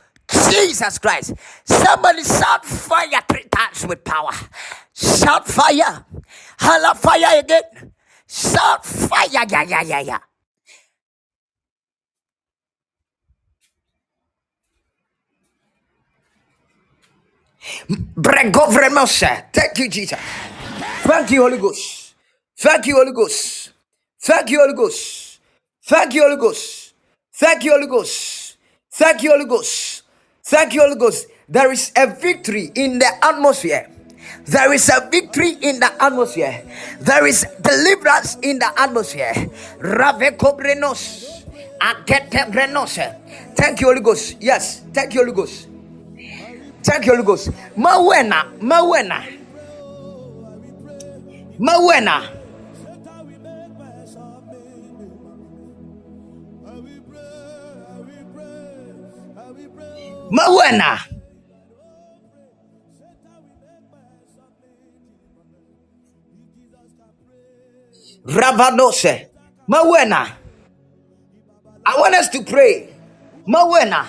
[SPEAKER 1] Jesus Christ. Somebody shout fire three times with power. Shout fire. Holla fire again. Shout fire. Yeah, yeah, yeah, yeah. Bregovremose. Thank you, Jesus. Thank you, Holy Ghost. Thank you, Holy Ghost. Thank you, Holy Ghost. Thank you, Holy Ghost. Thank you, Holy Ghost. Thank you, Holy Ghost. Thank you, Holy Ghost. There is a victory in the atmosphere. There is a victory in the atmosphere. There is deliverance in the atmosphere. Raveko brenos. Akete brenos. Thank you, Holy Ghost. Yes. Thank you, Holy Ghost. Thank you, Holy Ghost. Mawena. Mawena. Mawena. Mawena. Ravadose. Mawena. I want us to pray. Mawena.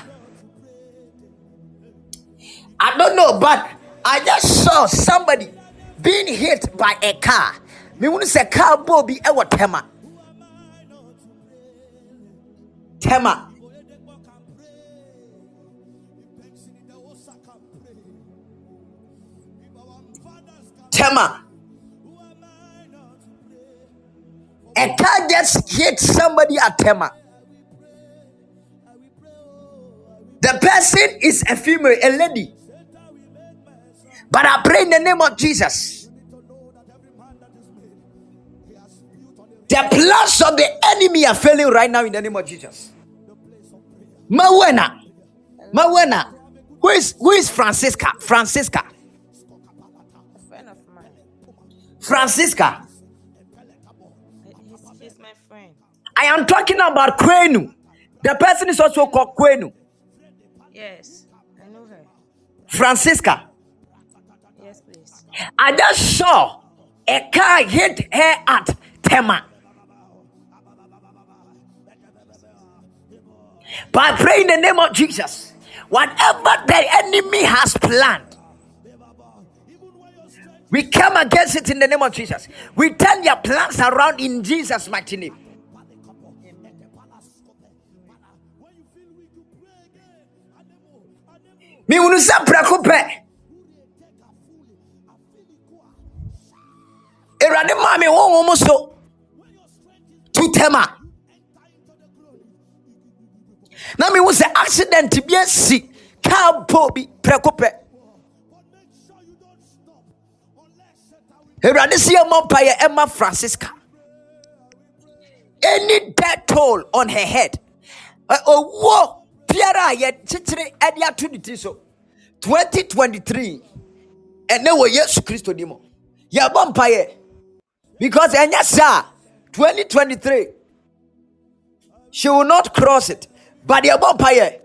[SPEAKER 1] I don't know, but I just saw somebody being hit by a car. Me to say car bo bi ewo tema. Tema. Tema. A car just hit somebody at Tema. The person is a female, a lady. But I pray in the name of Jesus. The plans of the enemy are failing right now in the name of Jesus. Mawena. Mawena. Who is who is Francisca? Francisca. Francisca.
[SPEAKER 2] He's, he's my friend.
[SPEAKER 1] I am talking about Kwenu. The person is also called Kwenu.
[SPEAKER 2] Yes, I know her.
[SPEAKER 1] Francisca.
[SPEAKER 2] Yes, please.
[SPEAKER 1] I just saw a car hit her at Tema. By praying the name of Jesus, whatever the enemy has planned, we come against it in the name of Jesus. We turn your plans around in Jesus' mighty name. mehunu sɛ prɛko pɛ awurade maa me honhom so tutɛm a na mehu sɛ accident bi asi kaa po bi prɛko awurade sɛ yɛmmɔ mpayɛ ɛma francisca. Any death toll on her head owuo biara a yɛkyekyere ɛde ato ne ti so. 2023 ɛnɛ wɔ yesu kristo di mu. Yɛbɔ mpayɛ because ɛnyɛ saa 2023 she will not cross it. But yɛbɔ mpayɛ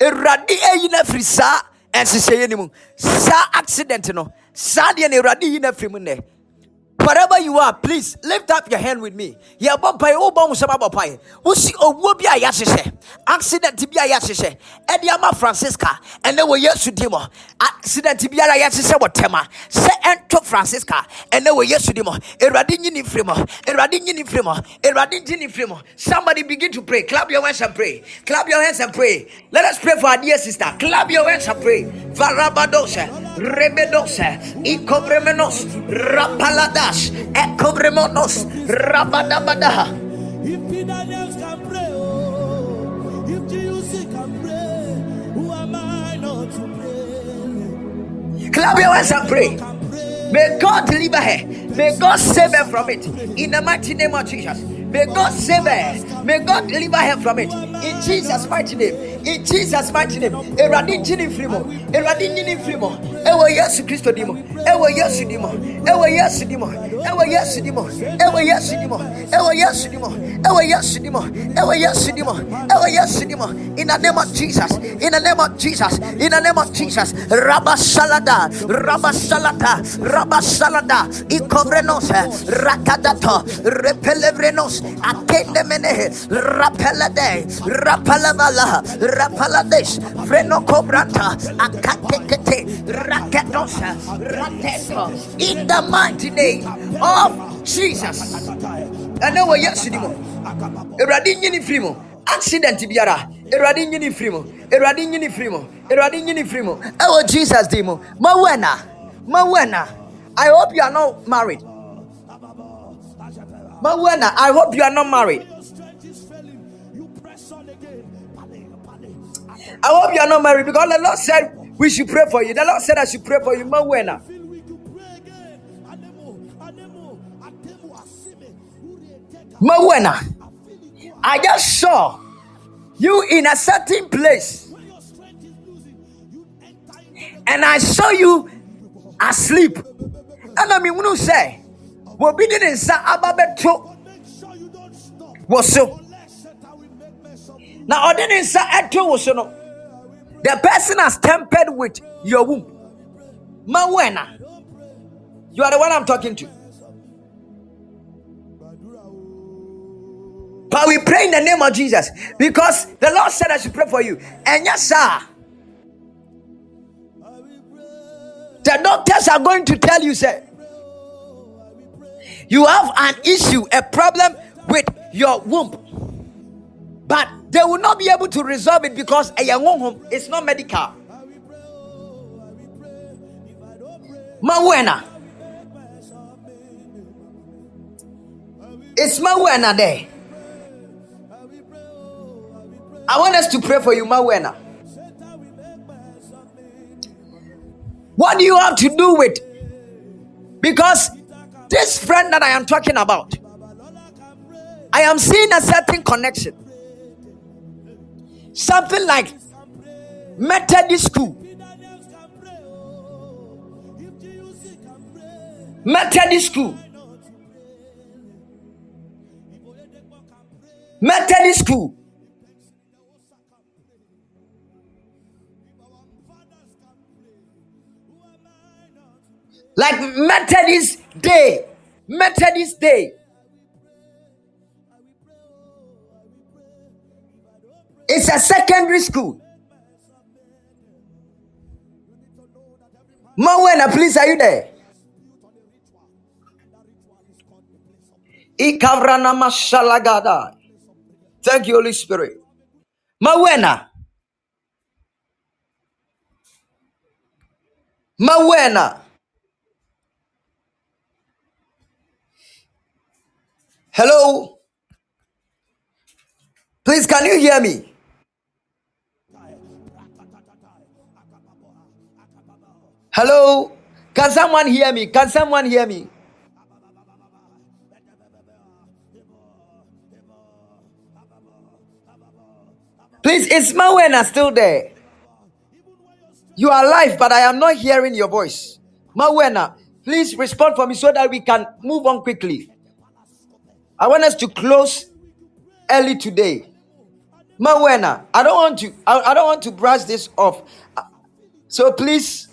[SPEAKER 1] awurade ayi no afiri saa ɛnhyehyɛeɛ no mu. Saa accident no saa deɛ no awurade yi wherever you are please lift up your hand with me. Yɛbɔ wo nsɛm abɔ paeɛ wosi owuo bi a yɛahyehyɛ. Accident bi a yɛahyehyɛ. Ɛde ama francisca ɛnɛ wɔ yesu di mu. Accident biara a yɛahyehyɛ wɔ tɛma. Sɛ ɛnto francisca ɛnɛ wɔ yesu di mu. Awurade nyi ne firi mu. Awurade nyi ne firi mu. Somebody begin to pray. Clap your hands and pray. Clap your hands and pray. Let us pray for our dear sister. Clap your hands and pray. Varabadose rebedose ikobremenos rapaladas ekobremonos rabadabadaha
[SPEAKER 4] If Daniels can pray, oh, if GUC can pray, who am I not to pray?
[SPEAKER 1] Clap your hands and pray. May God deliver her. May God save her from it. In the mighty name of Jesus. May God save her. May God deliver her from it. In Jesus' mighty name. In Jesus' mighty name. Eradi jini frimo. Eradi jini frimo. Ewa Yesu Christo dimo. Ewa Yesu dimo. Ewa Yesu dimo. Ewa Yesu dimo. Ewa Yesu dimo. Ewa Yesu dimo. Ewa Yesu dimo. Ewa Yesu dimo. Ewa Yesu dimo. In the name of Jesus. In the name of Jesus. In the name of Jesus. Rabba salada. Rabba salata. Rabba salada. Ikovrenos. Rakadato. Repelevrenos. Akende menehe. Rapelade. Rapalavala. Rapalades. Freno cobranta. Akatekete. Rakatosa. Rateto. In the mighty name of Jesus. Ɛnɛ wɔ yesu ni mu awurade nyini firi mu accident biara. Awurade nyini firi mu awurade nyini firi mu awurade nyini firi mu ɛwɔ jesus di mu mawuɛna mawuɛna i hope you are not married. Mawuɛna i hope you are not married. I hope you are not married because the lord said we should pray for you. The lord said i should pray for you. Mawuɛna Mawena, I just saw you in a certain place. And I saw you asleep. And I
[SPEAKER 4] mean, when you say, well, we didn't say ababeto What's
[SPEAKER 1] so. Now, I didn't say eto was know? The person has tempered with your womb. Mawena, you are the one I'm talking to. But we pray in the name of jesus. Because the lord said i should pray for you. And yes sir. The doctors are going to tell you sir. You have an issue a problem with your womb. But they will not be able to resolve it because a young home is not medical. Mawuɛna it's mawuɛna there I want us to pray for you, Mawena. What do you have to do with? Because this friend that I am talking about, I am seeing a certain connection. Something like Methodist school. Methodist school. Methodist school. Like Methodist Day, Methodist Day. It's a secondary school. Mawena, please, are you there? Thank you, Holy Spirit. Mawena. Mawena. Hello. Please, can you hear me? Hello. Can someone hear me? Can someone hear me? Please, is Mawena still there? You are alive, but I am not hearing your voice. Mawena, please respond for me so that we can move on quickly. I want us to close early today. Mawena, I don't want to I, I don't want to brush this off. So please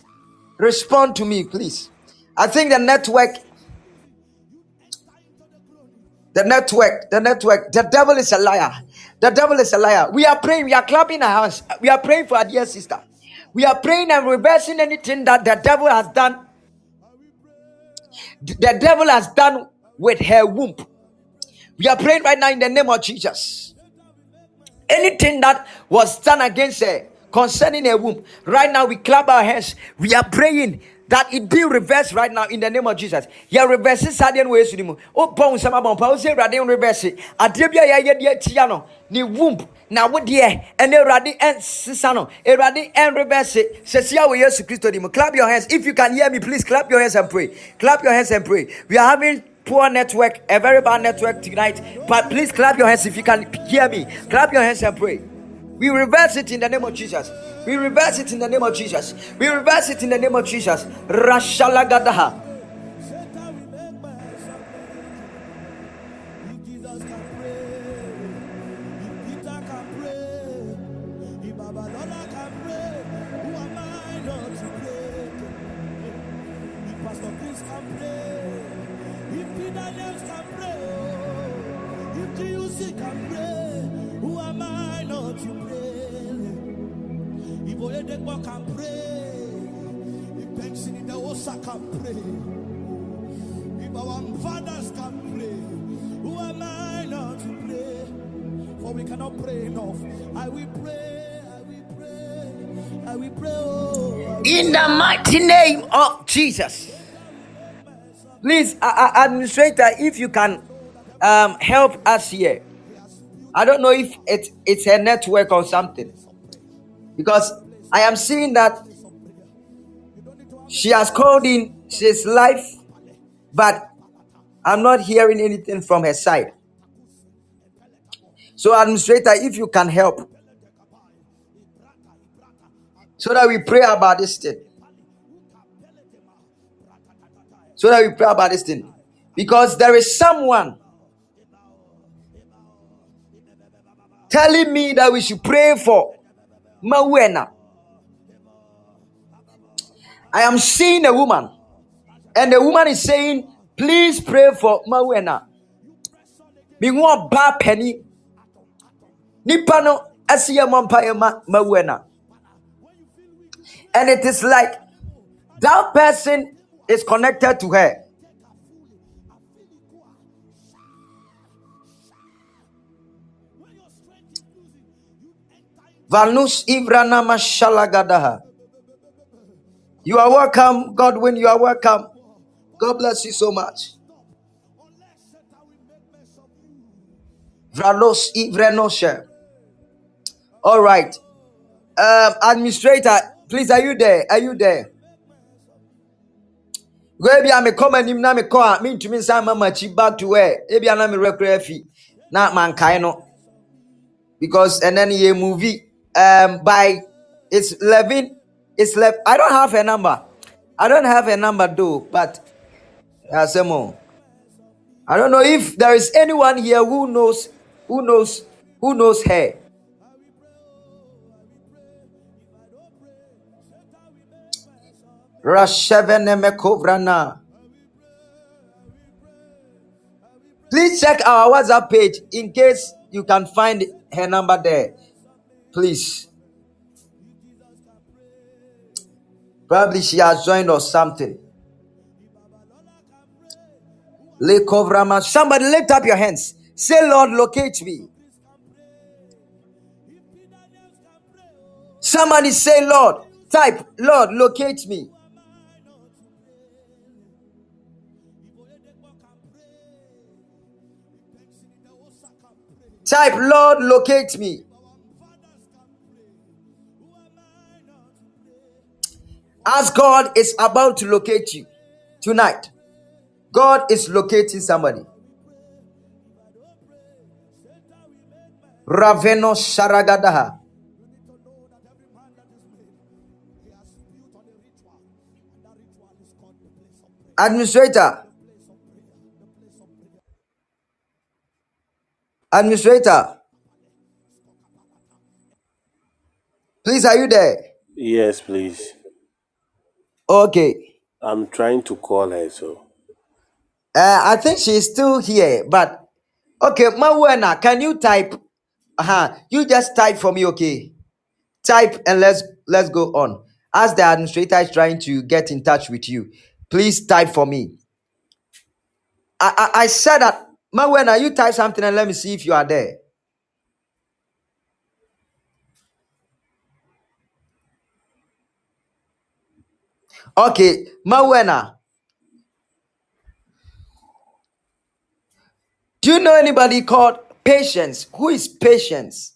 [SPEAKER 1] respond to me, please. I think the network the network, the network, the devil is a liar. The devil is a liar. We are praying, we are clapping our hands. We are praying for our dear sister. We are praying and reversing anything that the devil has done. The devil has done with her womb. We are praying right now in the name of Jesus. Anything that was done against her concerning her womb, right now we clap our hands. We are praying that it be reversed right now in the name of Jesus. Yeah, reverse it. sadian way sudimu. Oh, pon sama bon pa say rade reverse. Ade bia ya ye de tia. Ni womb na wo de and erade en sisa no. Erade en reverse. Sesia we Jesus Christ dim. Clap your hands. If you can hear me, please clap your hands and pray. Clap your hands and pray. We are having poor network, a very bad network tonight. But please clap your hands if you can hear me. Clap your hands and pray. We reverse it in the name of Jesus. We reverse it in the name of Jesus. We reverse it in the name of Jesus. Rashalagadaha.
[SPEAKER 4] Oyedepo can pray, if Benson Idahosa can pray, if our fathers can pray, who am I not to pray? For we cannot pray enough. I will pray, I will pray, I will pray. Oh,
[SPEAKER 1] In the mighty name of Jesus. Please, uh, uh, administrator, if you can um, help us here. I don't know if it, it's a network or something. Because I am seeing that she has called in, she's live, but I'm not hearing anything from her side. So, administrator, if you can help, so that we pray about this thing. So that we pray about this thing. Because there is someone telling me that we should pray for Mawena. I am seeing a woman, and the woman is saying, Please pray for Mawena. Meanwhile, ba penny. Nipa no asiya Mawena. And it is like that person is connected to her. Valnus Ivrana Mashalagadaha. You are welcome, Godwin. You are welcome. God bless you so much. Vralos Ivrenoshe. All right. Um, administrator, please, are you there? Are you there? Maybe I'm a common him na me call a mentumi nsan ma makyi back to where ebi ana me rekora afi na mankae no because and then ye movie um by it's 11 it's left I don't have a number I don't have a number though but uh, Semo, I don't know if there is anyone here who knows who knows who knows her. Please check our WhatsApp page in case you can find her number there. Please. Probably she has joined or something. Somebody lift up your hands. Say, Lord, locate me. Somebody say, Lord, type, Lord, locate me. Type, Lord, locate me. As God is about to locate you tonight, God is locating somebody. Raveno Sharagadaha. Administrator. Administrator. Please, are you there?
[SPEAKER 5] Yes, please.
[SPEAKER 1] Okay.
[SPEAKER 5] I'm trying to call her, so
[SPEAKER 1] Uh, I think she's still here, but okay, Mawena, can you type? Uh-huh. You just type for me, okay? Type and let's let's go on. As the administrator is trying to get in touch with you, please type for me. I I, I said that Mawena, you type something and let me see if you are there. Okay, Mawena, do you know anybody called Patience? Who is Patience?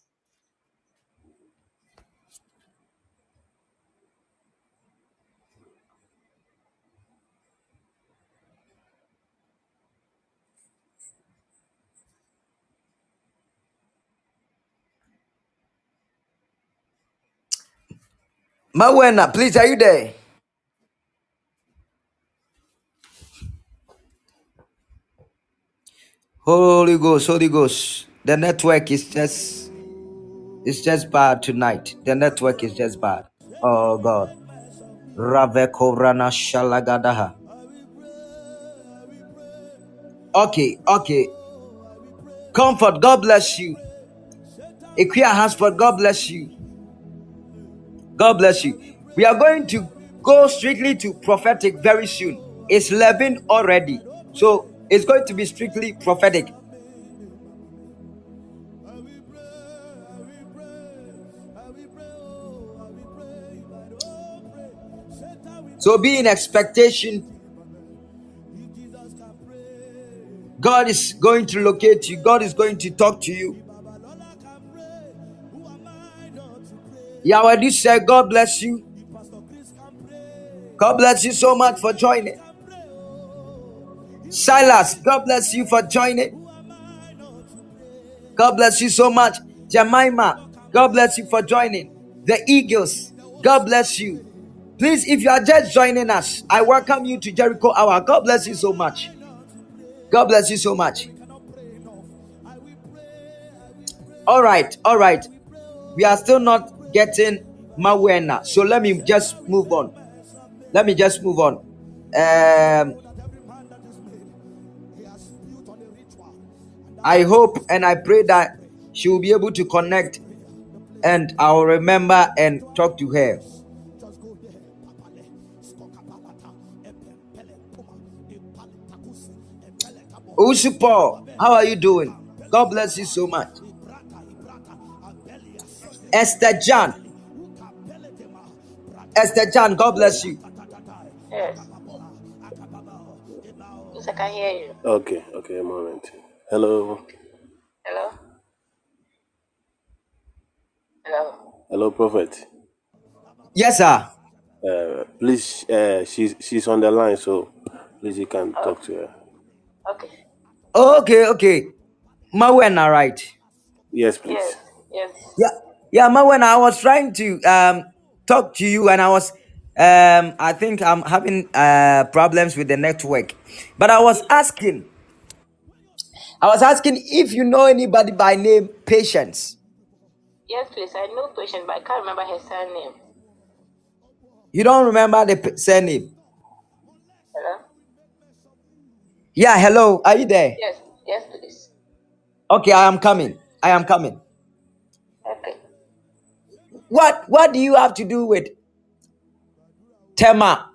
[SPEAKER 1] Mawena, please, are you there? Holy Ghost, Holy Ghost. The network is just it's just bad tonight. The network is just bad. Oh God. Shalagadaha. Okay, okay. Comfort, God bless you. Equia Hansford, God bless you. God bless you. We are going to go strictly to prophetic very soon. It's 11 already. So it's going to be strictly prophetic. So be in expectation. God is going to locate you, God is going to talk to you. Yahweh said, God bless you. God bless you so much for joining. Silas, God bless you for joining. God bless you so much. Jemima, God bless you for joining. The Eagles, God bless you. Please, if you are just joining us, I welcome you to Jericho Hour. God bless you so much. God bless you so much. All right, all right. We are still not getting Mawena. So let me just move on. Let me just move on. Um, I hope and I pray that she will be able to connect and I'll remember and talk to her. Usu Paul, how are you doing? God bless you so much. Esther John. Esther John, God bless you.
[SPEAKER 2] Yes. Yes, I can hear you.
[SPEAKER 5] okay, okay, a moment. Hello,
[SPEAKER 2] Hello? Hello?
[SPEAKER 5] hello, Prophet.
[SPEAKER 1] Yes, sir.
[SPEAKER 5] Uh, please, uh, she's she's on the line, so please you can talk to her.
[SPEAKER 2] Okay.
[SPEAKER 1] Okay, okay. Mawena, right?
[SPEAKER 5] Yes, please.
[SPEAKER 2] Yes. Yes.
[SPEAKER 1] Yeah, yeah, Mawena, I was trying to um talk to you and I was um I think I'm having uh problems with the network. But I was asking I was asking if you know anybody by name Patience.
[SPEAKER 2] Yes, please. I know patient, but I can't remember her surname.
[SPEAKER 1] You don't remember the p- surname?
[SPEAKER 2] Hello?
[SPEAKER 1] Yeah, hello. Are you there?
[SPEAKER 2] Yes, yes, please.
[SPEAKER 1] Okay, I am coming. I am coming.
[SPEAKER 2] Okay.
[SPEAKER 1] What what do you have to do with Tema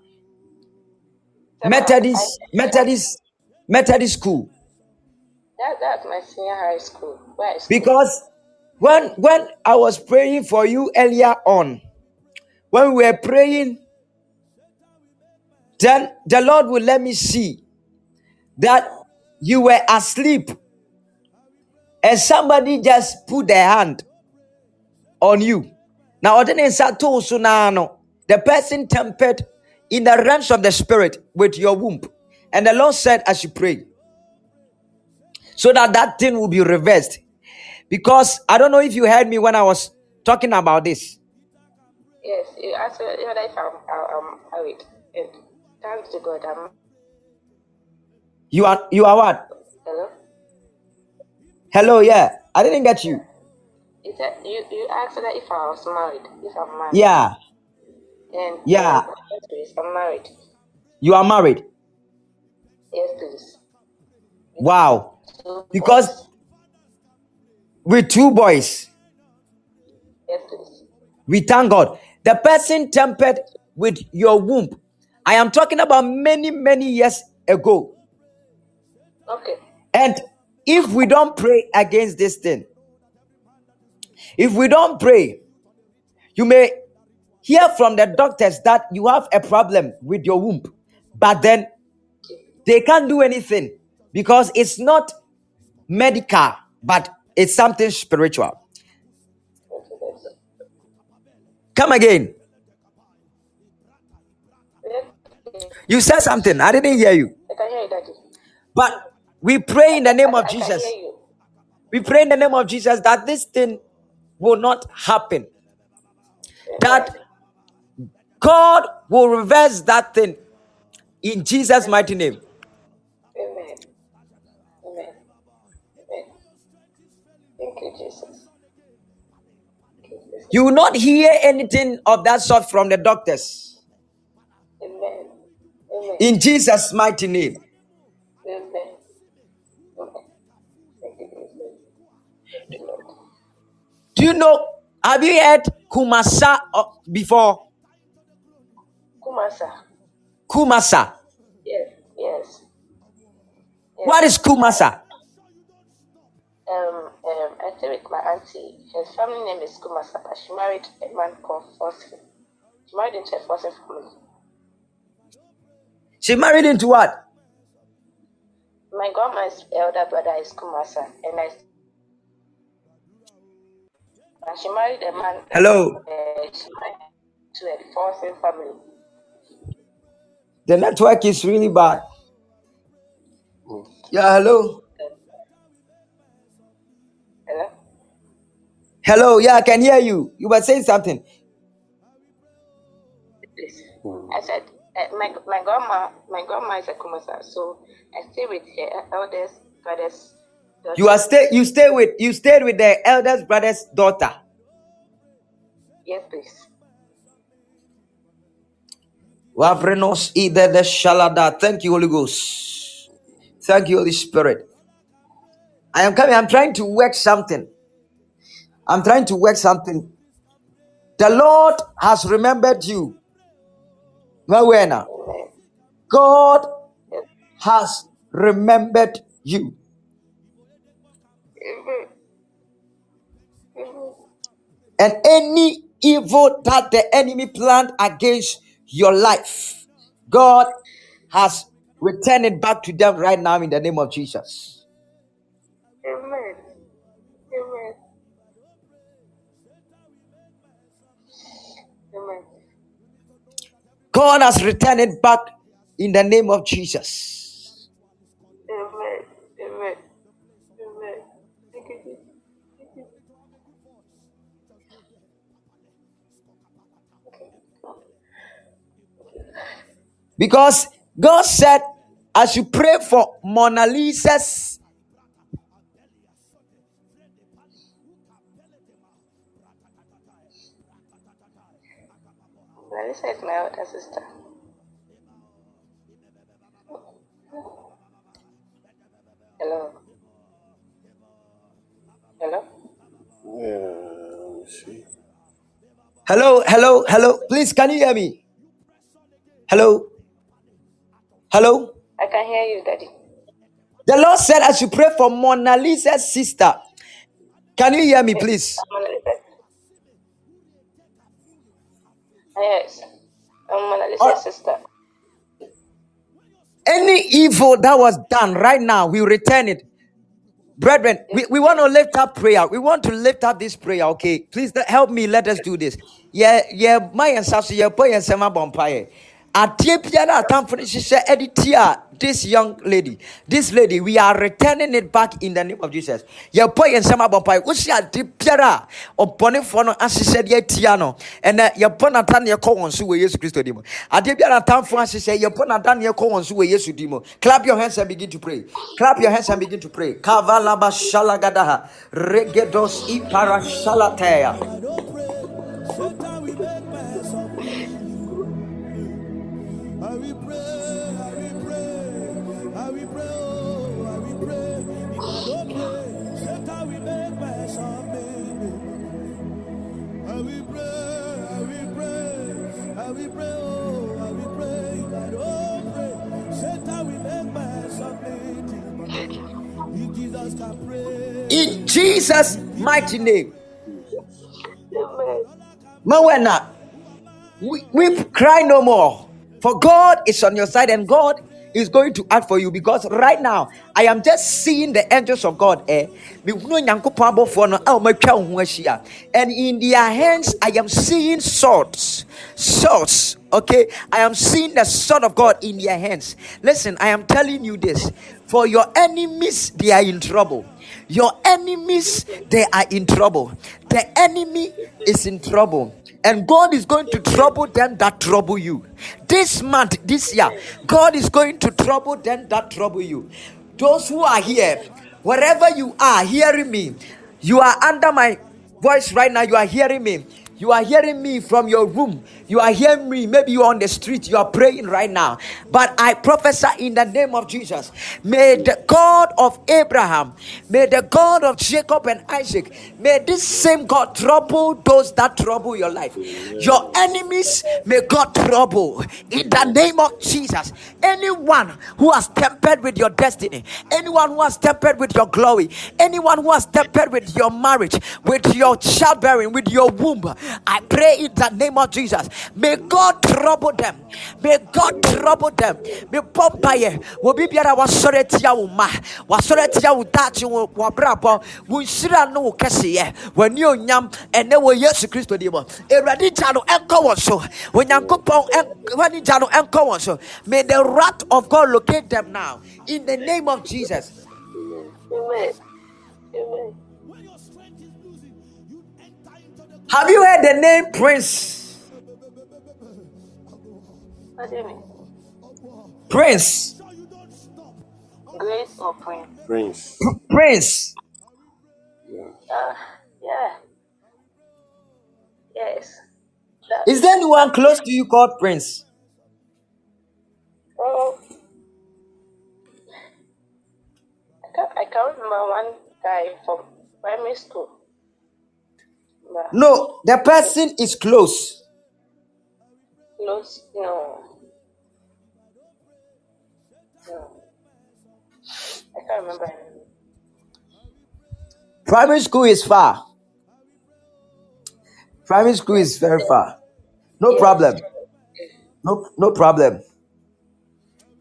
[SPEAKER 2] So,
[SPEAKER 1] Methodist
[SPEAKER 2] I,
[SPEAKER 1] Methodist Methodist school?
[SPEAKER 2] That, that's my senior high school. Where school.
[SPEAKER 1] Because when when I was praying for you earlier on, when we were praying, then the Lord will let me see that you were asleep and somebody just put their hand on you. Now, the person tempered in the realms of the spirit with your womb. And the Lord said, as you pray, so that that thing will be reversed. Because I don't know if you heard me when I was talking about this.
[SPEAKER 2] Yes, you asked me whether if I'm, I'm married. And thanks to God, I'm.
[SPEAKER 1] You are you are what?
[SPEAKER 2] Hello?
[SPEAKER 1] Hello, yeah. I didn't get you.
[SPEAKER 2] You, said, you, you asked whether if I was married. If I'm married.
[SPEAKER 1] Yeah,
[SPEAKER 2] And
[SPEAKER 1] yeah.
[SPEAKER 2] um, yes, please, I'm married.
[SPEAKER 1] You are married.
[SPEAKER 2] Yes, please.
[SPEAKER 1] Wow. Because with two boys,
[SPEAKER 2] Yes, please.
[SPEAKER 1] we thank God. The person tempered with your womb. I am talking about many, many years ago.
[SPEAKER 2] Okay.
[SPEAKER 1] And if we don't pray against this thing, if we don't pray, you may hear from the doctors that you have a problem with your womb, but then they can't do anything because it's not medical, but it's something spiritual.
[SPEAKER 2] Okay, that's it.
[SPEAKER 1] Come again. You said something. I didn't hear you.
[SPEAKER 2] I can hear you, Daddy.
[SPEAKER 1] But we pray in the name
[SPEAKER 2] I,
[SPEAKER 1] of
[SPEAKER 2] I
[SPEAKER 1] Jesus. We pray in the name of Jesus that this thing will not happen. That God will reverse that thing in Jesus' mighty name.
[SPEAKER 2] Thank you, Jesus. Thank you, Jesus.
[SPEAKER 1] You will not hear anything of that sort from the doctors
[SPEAKER 2] Amen. Amen.
[SPEAKER 1] in Jesus' mighty name.
[SPEAKER 2] Amen. Amen. Thank you, Jesus. Thank you, Lord.
[SPEAKER 1] Do you know? Have you heard Kumasa uh, before?
[SPEAKER 2] Kumasa.
[SPEAKER 1] Kumasa.
[SPEAKER 2] Yes. Yes. Yes.
[SPEAKER 1] What is Kumasa?
[SPEAKER 2] Um, um, I stay with my auntie. Her family name is Kumasa, but she married a man called Fosin. She married into a Fosin family.
[SPEAKER 1] She married into what?
[SPEAKER 2] My grandma's elder brother is Kumasa, and I and she married a man.
[SPEAKER 1] Hello.
[SPEAKER 2] Uh, she married to a Fosin family.
[SPEAKER 1] The network is really bad. Yeah, hello.
[SPEAKER 2] Hello.
[SPEAKER 1] Hello. Yeah, I can hear you. You were saying something.
[SPEAKER 2] I said uh, my my grandma my grandma is a Kumasa, so I stay with her eldest brother's
[SPEAKER 1] You are
[SPEAKER 2] daughter.
[SPEAKER 1] stay. You stay with. You stayed with the eldest brother's daughter.
[SPEAKER 2] Yes, please.
[SPEAKER 1] Wavrenos ide the shalada. Thank you, Holy Ghost. Thank you, Holy Spirit. I am coming. I'm trying to work something. I'm trying to work something. The Lord has remembered you. Mawena.
[SPEAKER 2] Amen.
[SPEAKER 1] God has remembered you. And any evil that the enemy planned against your life, God has returned it back to them right now in the name of Jesus. God has returned it back in the name of Jesus.
[SPEAKER 2] Amen. Amen. Amen. Thank you, Jesus. Thank you.
[SPEAKER 1] Because God said, as you pray for Mona Lisa's
[SPEAKER 2] Lisa is my older sister. Hello. Hello.
[SPEAKER 5] Yeah, let me see.
[SPEAKER 1] Hello, hello, hello. Please, can you hear me? Hello, hello.
[SPEAKER 2] I can hear you, Daddy.
[SPEAKER 1] The Lord said I should pray for Mona Lisa's sister. Can you hear me, please?
[SPEAKER 2] Mona Lisa. Yes. I'm Mona Lisa's
[SPEAKER 1] Or
[SPEAKER 2] sister.
[SPEAKER 1] any evil that was done right now, we return it. Brethren, we, we want to lift up prayer. We want to lift up this prayer, okay? Please let- help me. Let us do this. Yeah, yeah, my ancestors, yeah, boy, and. Adeɛ biara a atamfo no hyehyɛ ɛde tia this young lady this lady we are returning it back in the name of jesus. Yɛbɔ yɛn nsɛm abɔ mpae. Wosi ade biara a ɔbɔnefoɔ no ahyehyɛ de atia no ɛnɛ yɛbɔ nata ne yɛkɔ wɔn so wɔ yesu kristo di mu. Adeɛ biara a atamfo ahyehyɛ yɛbɔ nata ne yɛkɔ wɔn so wɔ yesu di mu. Clap your hands and begin to pray. Clap your hands and begin to pray. Kavalaba shalagadaha regedos ipara shalateya
[SPEAKER 4] pray, I will pray, oh, I will pray. If I don't pray, Satan will make mess of me. If Jesus can pray,
[SPEAKER 1] in jesus mighty name
[SPEAKER 2] Amen.
[SPEAKER 1] mawena we, we cry no more for god is on your side and god is going to act for you because right now i am just seeing the angels of god eh? And in their hands i am seeing swords. Swords okay? I am seeing the sword of god in their hands. Listen i am telling you this. For your enemies they are in trouble. Your enemies they are in trouble. The enemy is in trouble and God is going to trouble them that trouble you. This month, this year, God is going to trouble them that trouble you. Those who are here, wherever you are hearing me, you are under my voice right now, you are hearing me. You are hearing me from your room. You are hearing me. Maybe you are on the street. You are praying right now. But I prophesy in the name of Jesus. May the God of Abraham, may the God of Jacob and Isaac, may this same God trouble those that trouble your life. Your enemies, may God trouble in the name of Jesus. Anyone who has tempered with your destiny, anyone who has tempered with your glory, anyone who has tempered with your marriage, with your childbearing, with your womb, I pray in the name of Jesus. May God trouble them. May God trouble them. May Pompaye will be wo ma wasɔre tia wo daakye wo wabrabɔ wo nhyira no wo kɛseyɛ w'ani onyam ɛnɛ wɔ yesu kristo di mu awurade gya no ɛnkɔ wɔn so onyankopɔn ɛn- w'ani gya no ɛnkɔ wɔn so may the wrath of god locate them now in the name of jesus
[SPEAKER 2] Amen. Amen.
[SPEAKER 1] Have you heard the name prince
[SPEAKER 2] What do you mean?
[SPEAKER 1] prince
[SPEAKER 2] Grace or Prince?
[SPEAKER 5] Prince. (clears throat)
[SPEAKER 1] prince
[SPEAKER 5] Yeah.
[SPEAKER 2] Uh, yeah. Yes. That,
[SPEAKER 1] is there anyone close to you called prince
[SPEAKER 2] oh, I can't, I can't remember one guy from primary school. But
[SPEAKER 1] no the person is close.
[SPEAKER 2] Close, no. No. I can't remember.
[SPEAKER 1] Primary school is far. Primary school is very far. No
[SPEAKER 2] Yes.
[SPEAKER 1] problem. No no problem.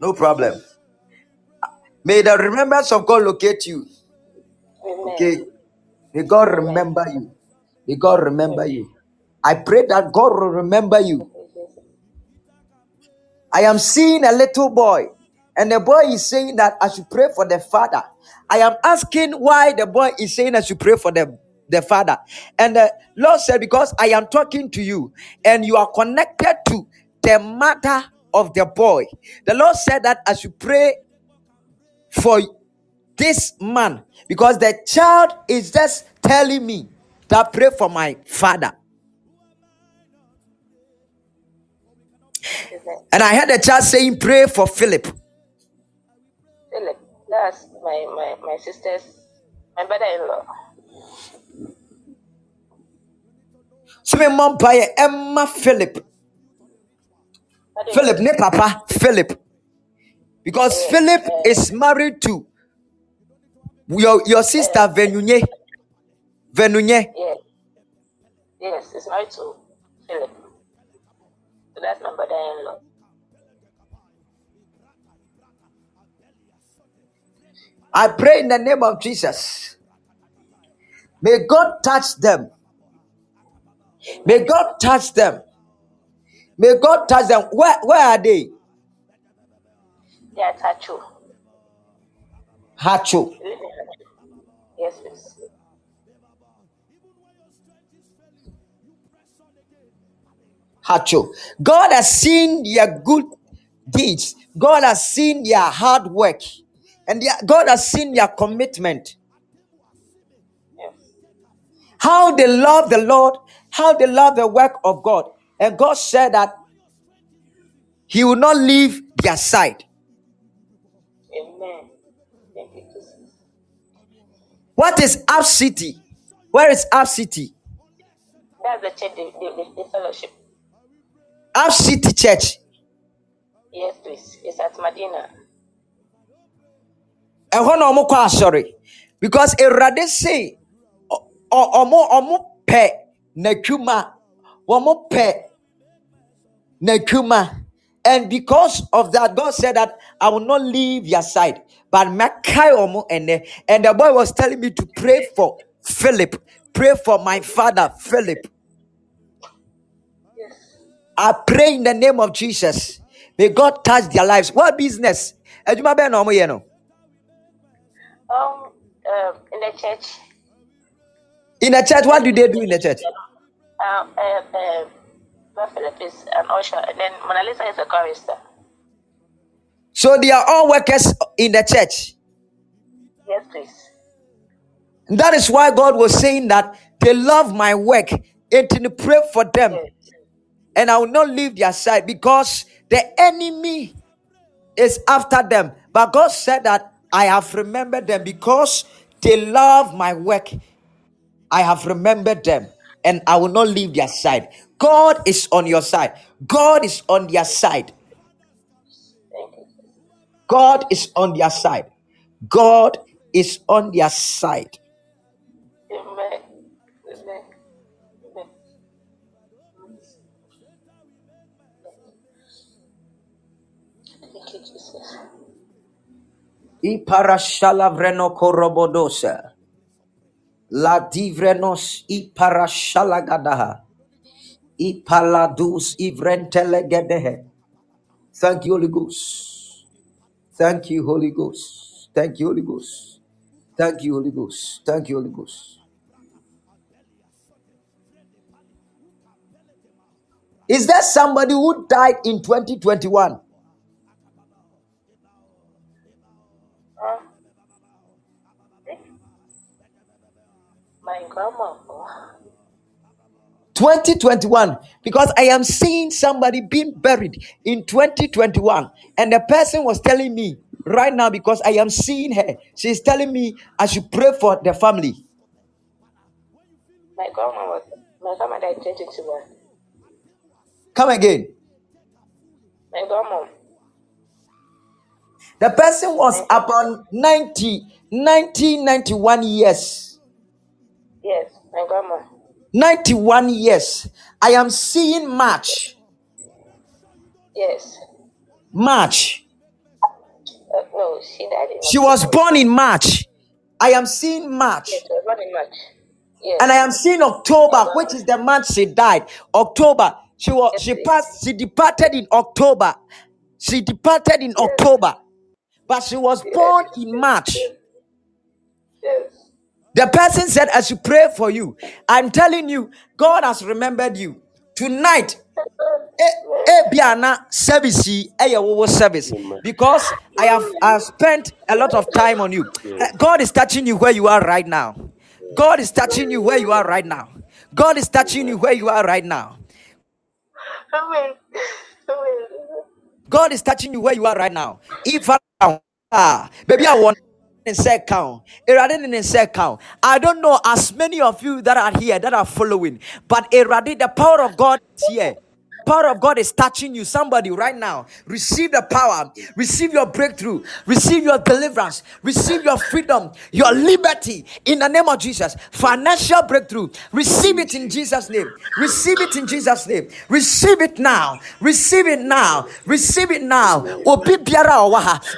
[SPEAKER 1] No problem. May the remembrance of god locate you.
[SPEAKER 2] Amen.
[SPEAKER 1] okay? May god
[SPEAKER 2] Amen.
[SPEAKER 1] remember you may god remember you i pray that god will remember you I am seeing a little boy, and the boy is saying that I should pray for the father. I am asking why the boy is saying I should pray for the, the father. And the Lord said, Because I am talking to you, and you are connected to the mother of the boy. The Lord said that I should pray for this man because the child is just telling me that pray for my father. And I heard a child saying, Pray for Philip.
[SPEAKER 2] Philip, that's my, my, my sister's, my brother-in-law.
[SPEAKER 1] So my mom by Emma Philip.
[SPEAKER 2] What do you
[SPEAKER 1] Philip, ne papa, Philip. Because Philip is married to your, your sister Venunye. Venunye.
[SPEAKER 2] yes, yes, it's married to Philip. So that's my brother-in-law.
[SPEAKER 1] I pray in the name of Jesus. May God touch them. May God touch them. May God touch them. Where, where are they?
[SPEAKER 2] They are Tachu.
[SPEAKER 1] Hacho.
[SPEAKER 2] In Yes, please.
[SPEAKER 1] Hacho. God has seen your good deeds. God has seen your hard work. And their- God has seen your commitment. How they love the Lord, how they love the work of God. And God said that He will not leave their side.
[SPEAKER 2] Amen. Thank you, Jesus.
[SPEAKER 1] What is Up City? Where is Up City?
[SPEAKER 2] That's the church, the, the, the fellowship.
[SPEAKER 1] Up City Church.
[SPEAKER 2] Yes, please. It's at Medina.
[SPEAKER 1] ɛhɔ na ɔmo kɔ asɔre because awurade se ɔmo ɔmo pɛ n'adwuma ɔmo pɛ n'adwuma and because of that god said that i will not leave your side but mɛkae ɔmo ɛnɛ and the boy was telling me to pray for philip pray for my father philip. I pray in the name of jesus may god touch their lives what business adwuma bɛn na ɔmo yɛ no
[SPEAKER 2] Um, um, in the church,
[SPEAKER 1] in the church what do they do in the church
[SPEAKER 2] um, uh, uh, Brother Philip is an usher, and then Mona Lisa is a chorister.
[SPEAKER 1] So they are all workers in the church.
[SPEAKER 2] Yes, please.
[SPEAKER 1] That is why God was saying that they love my work and to pray for them.
[SPEAKER 2] Yes.
[SPEAKER 1] And I will not leave their side because the enemy is after them. But God said that I have remembered them because they love my work. I have remembered them and I will not leave their side. God is on your side. God is on their side. God is on their side. God is on their side. Iparashala korobodosa. La divrenos iparashalagadaha. Ipaladus ivrentelegedehe. Thank you, Holy Ghost. Thank you, Holy Ghost. Thank you, Holy Ghost. Thank you, Holy Ghost. Thank you, Holy Ghost. Is there somebody who died in 2021? 2021 because I am seeing somebody being buried in 2021 and the person was telling me right now because I am seeing her she's telling me I should pray for the family
[SPEAKER 2] My grandma was my grandma died in 2021.
[SPEAKER 1] come again
[SPEAKER 2] My grandma.
[SPEAKER 1] the person was about 90 90 91 years
[SPEAKER 2] my grandma.
[SPEAKER 1] 91 years I am seeing March
[SPEAKER 2] Yes.
[SPEAKER 1] March
[SPEAKER 2] Uh, no, she died in
[SPEAKER 1] she was born in March I am seeing March
[SPEAKER 2] Yes, she was born in March. Yes.
[SPEAKER 1] And I am seeing October, which is the month she died. October. She was
[SPEAKER 2] Yes,
[SPEAKER 1] she
[SPEAKER 2] please.
[SPEAKER 1] passed, she departed in October. She departed in
[SPEAKER 2] Yes.
[SPEAKER 1] October. But she was
[SPEAKER 2] Yes.
[SPEAKER 1] born in March.
[SPEAKER 2] Yes. Yes.
[SPEAKER 1] The person said, I should pray for you. I'm telling you, God has remembered you. Tonight, ebiana service yi, service because I have I have spent a lot of time on you. Uh, God is touching you where you are right now. God is touching you where you are right now. God is touching you where you are right now.
[SPEAKER 2] Amen. Amen.
[SPEAKER 1] God is touching you where you are right now. If I, ah, baby, I want in second. I don't know as many of you that are here that are following, but Erade, the power of God is here. Power of God is touching you. Somebody right now, receive the power, receive your breakthrough, receive your deliverance, receive your freedom, your liberty in the name of Jesus. Financial breakthrough, receive it in Jesus' name. Receive it in Jesus' name. Receive it now. Receive it now. Receive it now.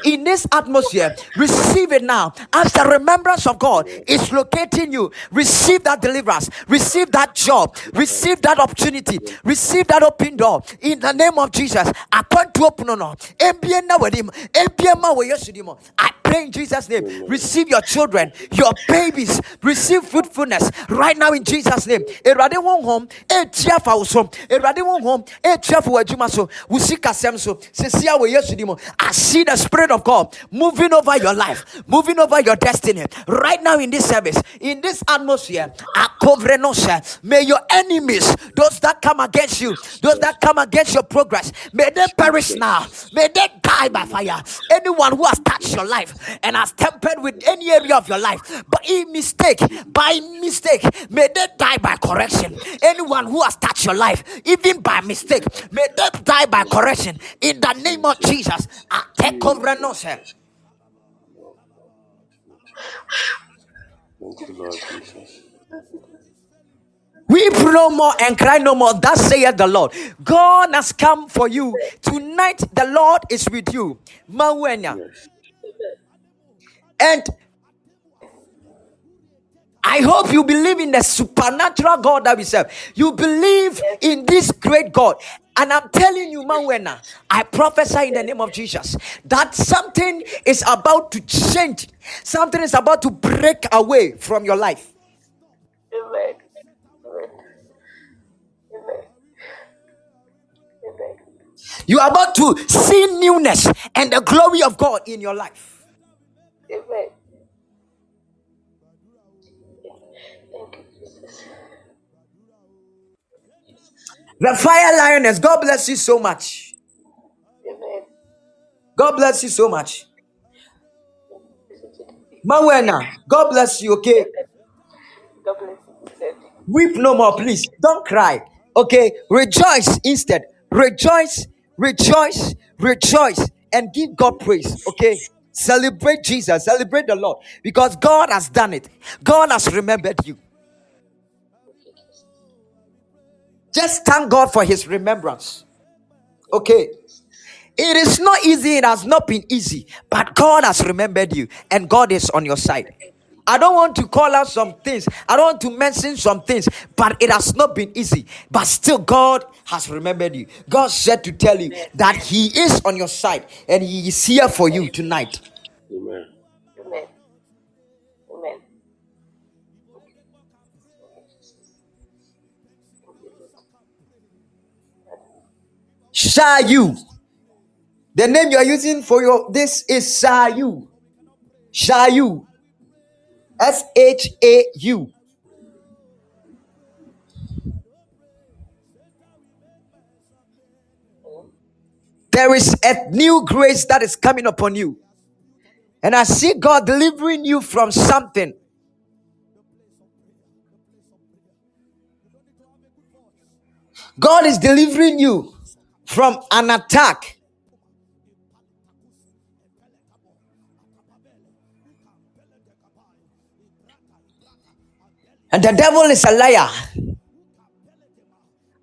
[SPEAKER 1] In this atmosphere, receive it now. As the remembrance of God is locating you, receive that deliverance, receive that job, receive that opportunity, receive that open door in the name of Jesus. I to open on I in Jesus' name. Receive your children, your babies, receive fruitfulness right now in Jesus' name. Erade won home, e tia fa usom. Erade won home, e tia wajuma so. Usika sem so. Sesia we yesu dimo. I see the spirit of God moving over your life, moving over your destiny right now in this service, in this atmosphere. May your enemies, those that come against you, those that come against your progress, may they perish now. May they die by fire. Anyone who has touched your life and has tempered with any area of your life, by mistake, by mistake, may they die by correction. Anyone who has touched your life, even by mistake, may they die by correction. In the name of Jesus, I take over no sir.
[SPEAKER 5] Thank you, Lord Jesus.
[SPEAKER 1] Weep no more and cry no more. Thus saith the Lord. God has come for you. Tonight, the Lord is with you. Mawenya.
[SPEAKER 5] Yes.
[SPEAKER 1] And I hope you believe in the supernatural God that we serve. You believe in this great God. And I'm telling you, Mawena, I prophesy in the name of Jesus that something is about to change. Something is about to break away from your life.
[SPEAKER 2] Amen. Amen. Amen.
[SPEAKER 1] You are about to see newness and the glory of God in your life.
[SPEAKER 2] Amen. Thank you, Jesus.
[SPEAKER 1] The fire lioness, God bless you so much.
[SPEAKER 2] Amen.
[SPEAKER 1] God bless you so much. Mawena, God bless you, okay?
[SPEAKER 2] God bless you. sir.
[SPEAKER 1] Weep no more, please. Don't cry. Okay? Rejoice instead. Rejoice, rejoice, rejoice, and give God praise. Okay? Celebrate Jesus, celebrate the Lord because God has done it. God has remembered you. Just thank God for his remembrance. Okay? It is not easy, it has not been easy, but God has remembered you and God is on your side. I don't want to call out some things, I don't want to mention some things, but it has not been easy. But still, God has remembered you. God said to tell you that He is on your side and He is here for you tonight.
[SPEAKER 5] Amen.
[SPEAKER 2] Amen. Amen.
[SPEAKER 1] Shayu. The name you are using for your this is Shayu. Shayu. S H A U. There is a new grace that is coming upon you. And I see God delivering you from something. God is delivering you from an attack. And the devil is a liar.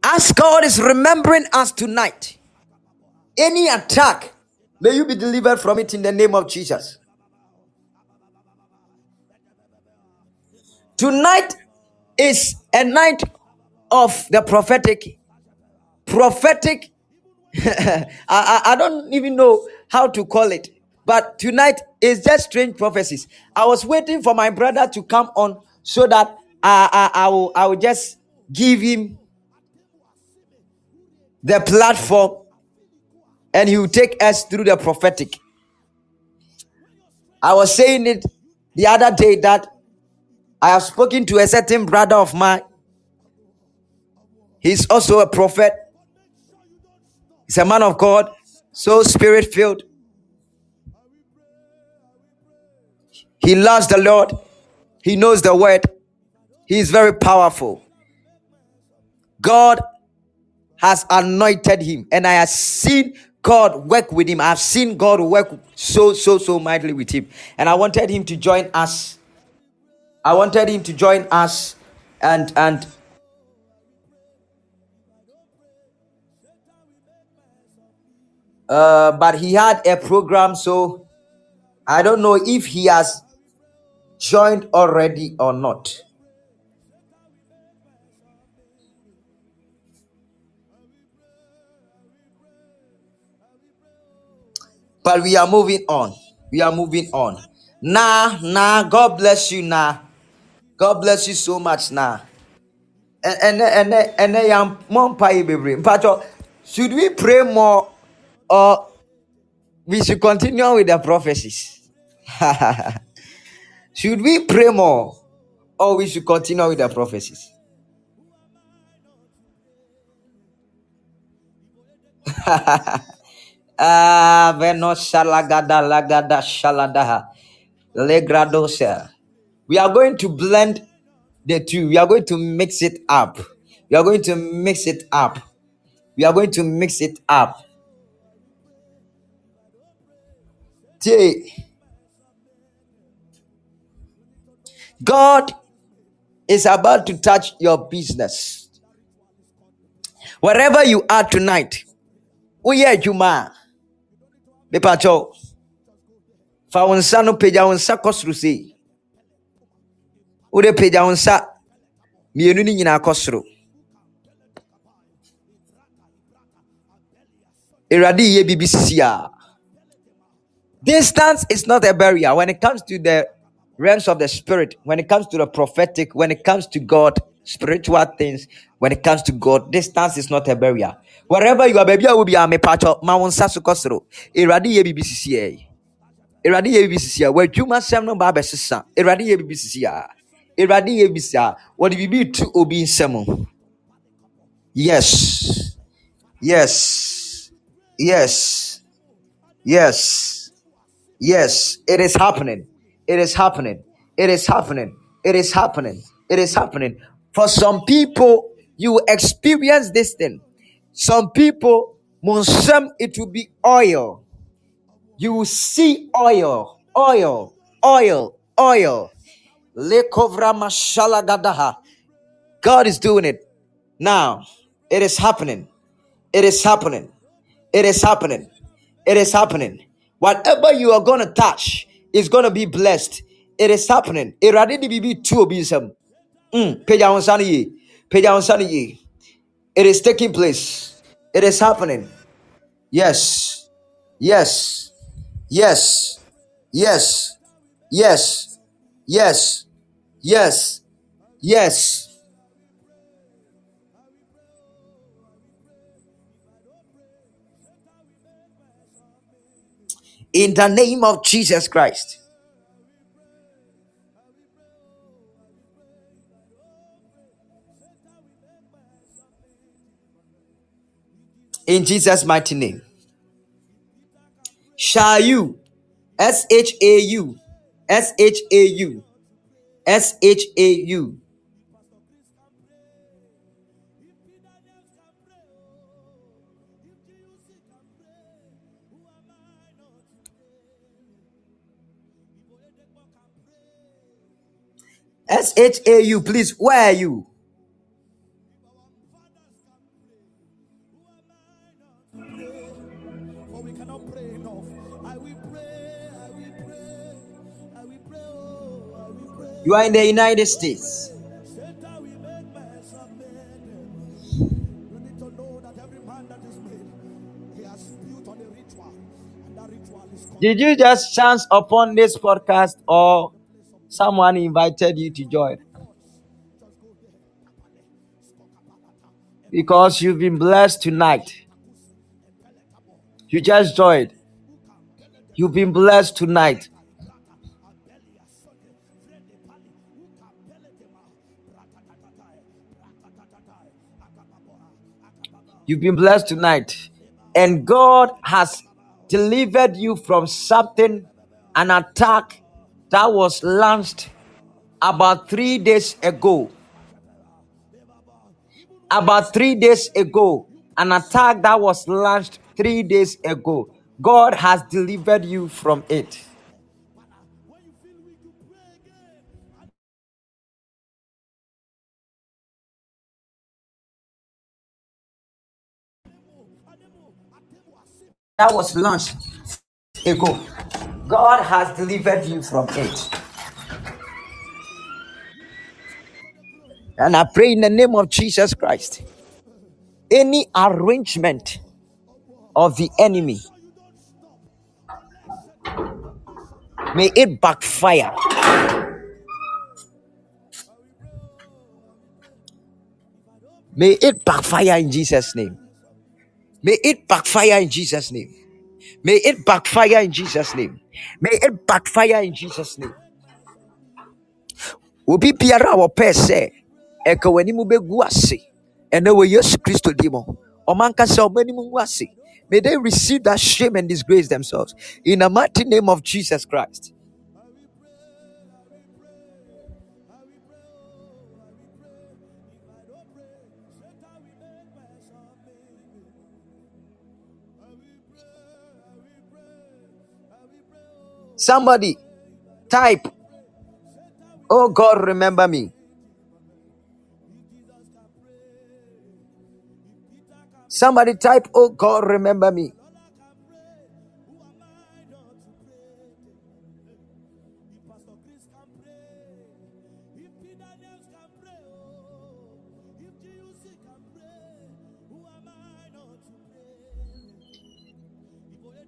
[SPEAKER 1] As God is remembering us tonight, any attack, may you be delivered from it in the name of Jesus. Tonight is a night of the prophetic. Prophetic. (laughs) I, I, I don't even know how to call it. But tonight is just strange prophecies. I was waiting for my brother to come on so that I, I, I, will, I will just give him the platform and he will take us through the prophetic. I was saying it the other day that I have spoken to a certain brother of mine. He's also a prophet. He's a man of God. so spirit filled. He loves the Lord. He knows the word. He is very powerful. God has anointed him, and I have seen God work with him. I've seen God work so, so, so mightily with him. And I wanted him to join us. I wanted him to join us and and uh but he had a program, so I don't know if he has joined already or not. But we are moving on. We are moving on. Nah, nah. God bless you, nah. God bless you so much, nah. And and and and yam uh, more pie baby. Pacho, should we pray more or we should continue with the prophecies? should we pray more or we should continue with the prophecies? Ah. We are going to blend the two. We are going to mix it up. We are going to mix it up. We are going to mix it up. T- God is about to touch your business. Wherever you are tonight, woyɛ adwuma a mepakyɛw fa wo nsa no pagya wo nsa kɔ soro sei wode pagya wo nsa mmienu no nyinaa kɔ soro awurade yɛ biribi sisi a distance is not a barrier. When it comes to the realms of the spirit when it comes to the prophetic when it comes to god spiritual things when it comes to god distance is not a barrier wherever you are baby i will be a mepacho ma wo nsa so kɔ soro awurade yɛ biribi sisi a awurade yɛ biribi sisi no ba abɛsesa awurade yɛ biribi sisi a awurade yɛ biribi sisi a wɔde biribi tu obi nsɛm yes. Yes. Yes. Yes. Yes. It is happening. It is happening. It is happening. It is happening. It is happening. For some people you experience this thing some people monsam it will be oil you will see oil oil oil oil Lekovra mashala gadaha. God is doing it now. It is happening. It is happening. It is happening. It is happening. Whatever you are going to touch is going to be blessed. It is happening. Erade di bibi tu obi nsam. Mm, wo nsa no yie. Pagya It is taking place. It is happening. Yes. Yes. Yes. Yes. Yes. Yes. Yes. Yes. In the name of Jesus Christ. In Jesus' mighty name. Shayu? S H A U. S H A U. S H A U. S H A U, please. Where are you? Ritual, are in the United States. Did you just chance upon this podcast or someone invited you to join? Because you've been blessed tonight. You just joined. You've been blessed tonight. You've been blessed tonight. and God has delivered you from something, an attack that was launched about three days ago. About three days ago, an attack that was launched three days ago. God has delivered you from it. That was launched ago. God has delivered you from it. And I pray in the name of Jesus Christ. Any arrangement of the enemy, may it backfire. May it backfire in Jesus' name. May it backfire in Jesus' name. May it backfire in Jesus' name. May it backfire in Jesus' name. Obi biara a wɔpɛɛ sɛ ɛka w'anim bɛgu ase ɛnɛ wɔ Yesu Kristo din mu. Ɔmo ankasa ɔmo anim ase. May they receive that shame and disgrace themselves in the mighty name of Jesus Christ. Somebody type, Oh God, remember me. Somebody type, Oh God, remember me.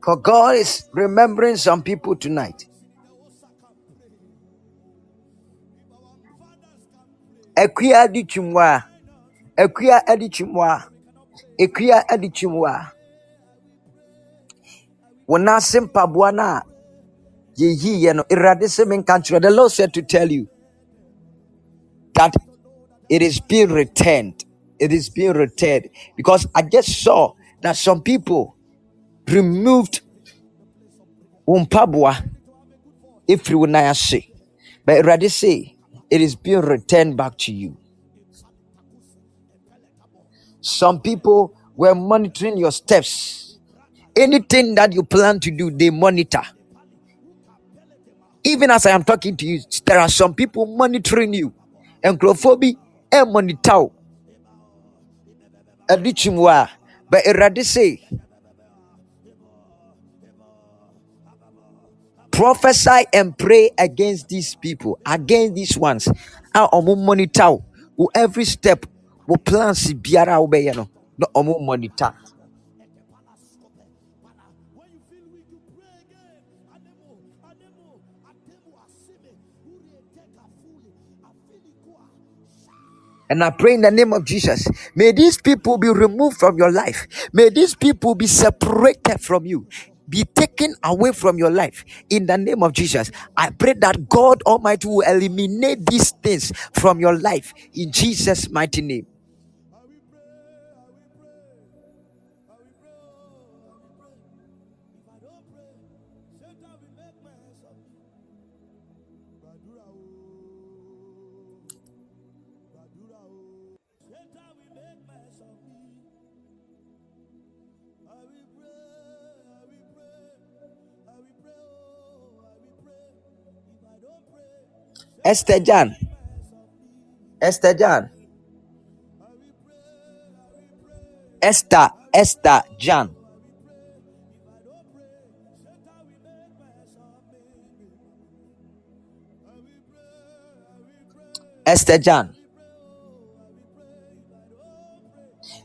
[SPEAKER 1] For God is remembering some people tonight. Akuya di chumwa. Akuya adi chumwa. Akuya adi chumwa. Wana simpa buana. Ye ye ye no. Irade se menka nkyerɛ. The Lord said to tell you that it is being returned. It is being returned. Because I just saw that some people removed umpabwa ɛfiri wo nan ase. But Awurade say it is being returned back to you. Some people were monitoring your steps. Anything that you plan to do, they monitor. Even as I am talking to you, there are some people monitoring you. Ɛmonitor wo. Ɛde kyim wo a, But Awurade say prophesy and pray against these people, against these ones. Ah, a ɔmo monitor wo. Wo every step, wo plans biara a wobɛyɛ no, na monitor. And I pray in the name of Jesus. May these people be removed from your life. May these people be separated from you. Be taken away from your life in the name of Jesus. I pray that God Almighty will eliminate these things from your life in Jesus' mighty name. Esther Jan. Esther Jan. Esther, Esther Jan. Esther Jan.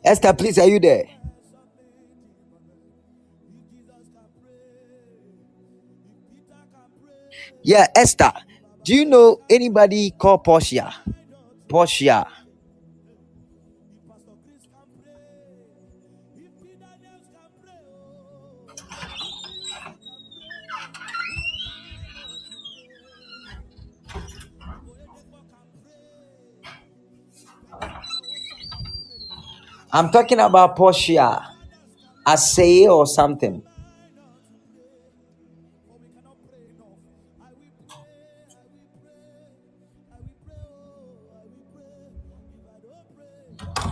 [SPEAKER 1] Esther, please, are you there? Yeah, Esther. Do you know anybody called Portia? Portia. I'm talking about Portia. Asay or something.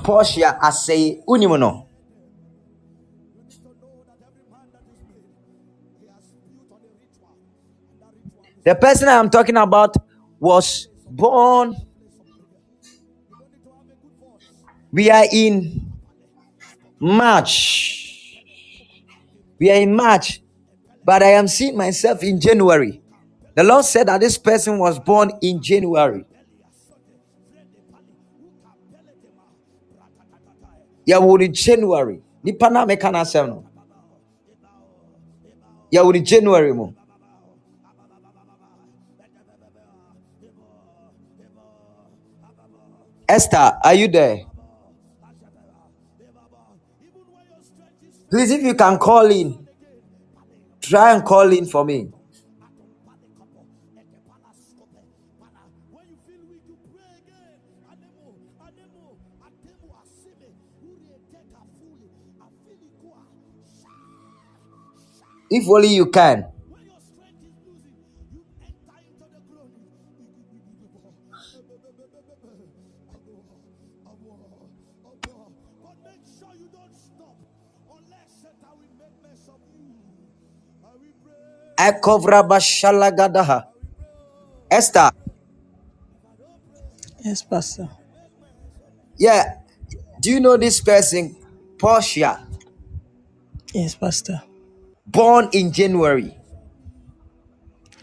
[SPEAKER 1] Portia Asay Unimono. The person I'm talking about was born. We are in March. We are in March, but I am seeing myself in January. The Lord said that this person was born in January. Yɛwo in january. Nipa na meka no. Asɛm no january mo. esther are you there? Please if you can call in try and call in for me If only you can. Ekovra Esther.
[SPEAKER 6] Yes, Pastor.
[SPEAKER 1] Yeah. Do you know this person, Portia?
[SPEAKER 6] Yes, Pastor
[SPEAKER 1] born in January.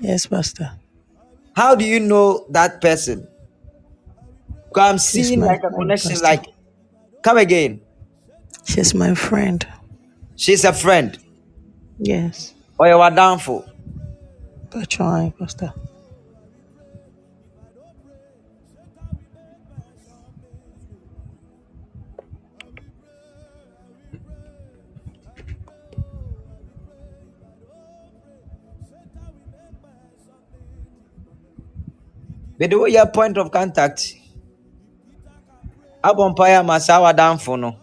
[SPEAKER 6] Yes, Pastor.
[SPEAKER 1] How do you know that person? Because I'm seeing like a connection, Pastor. like, come again.
[SPEAKER 6] She's my friend.
[SPEAKER 1] She's a friend.
[SPEAKER 6] Yes.
[SPEAKER 1] Or you are downfall.
[SPEAKER 6] That's right, Pastor.
[SPEAKER 1] Mede woyɛ point of contact. Abɔ mpaeɛ ama saa wadamfo no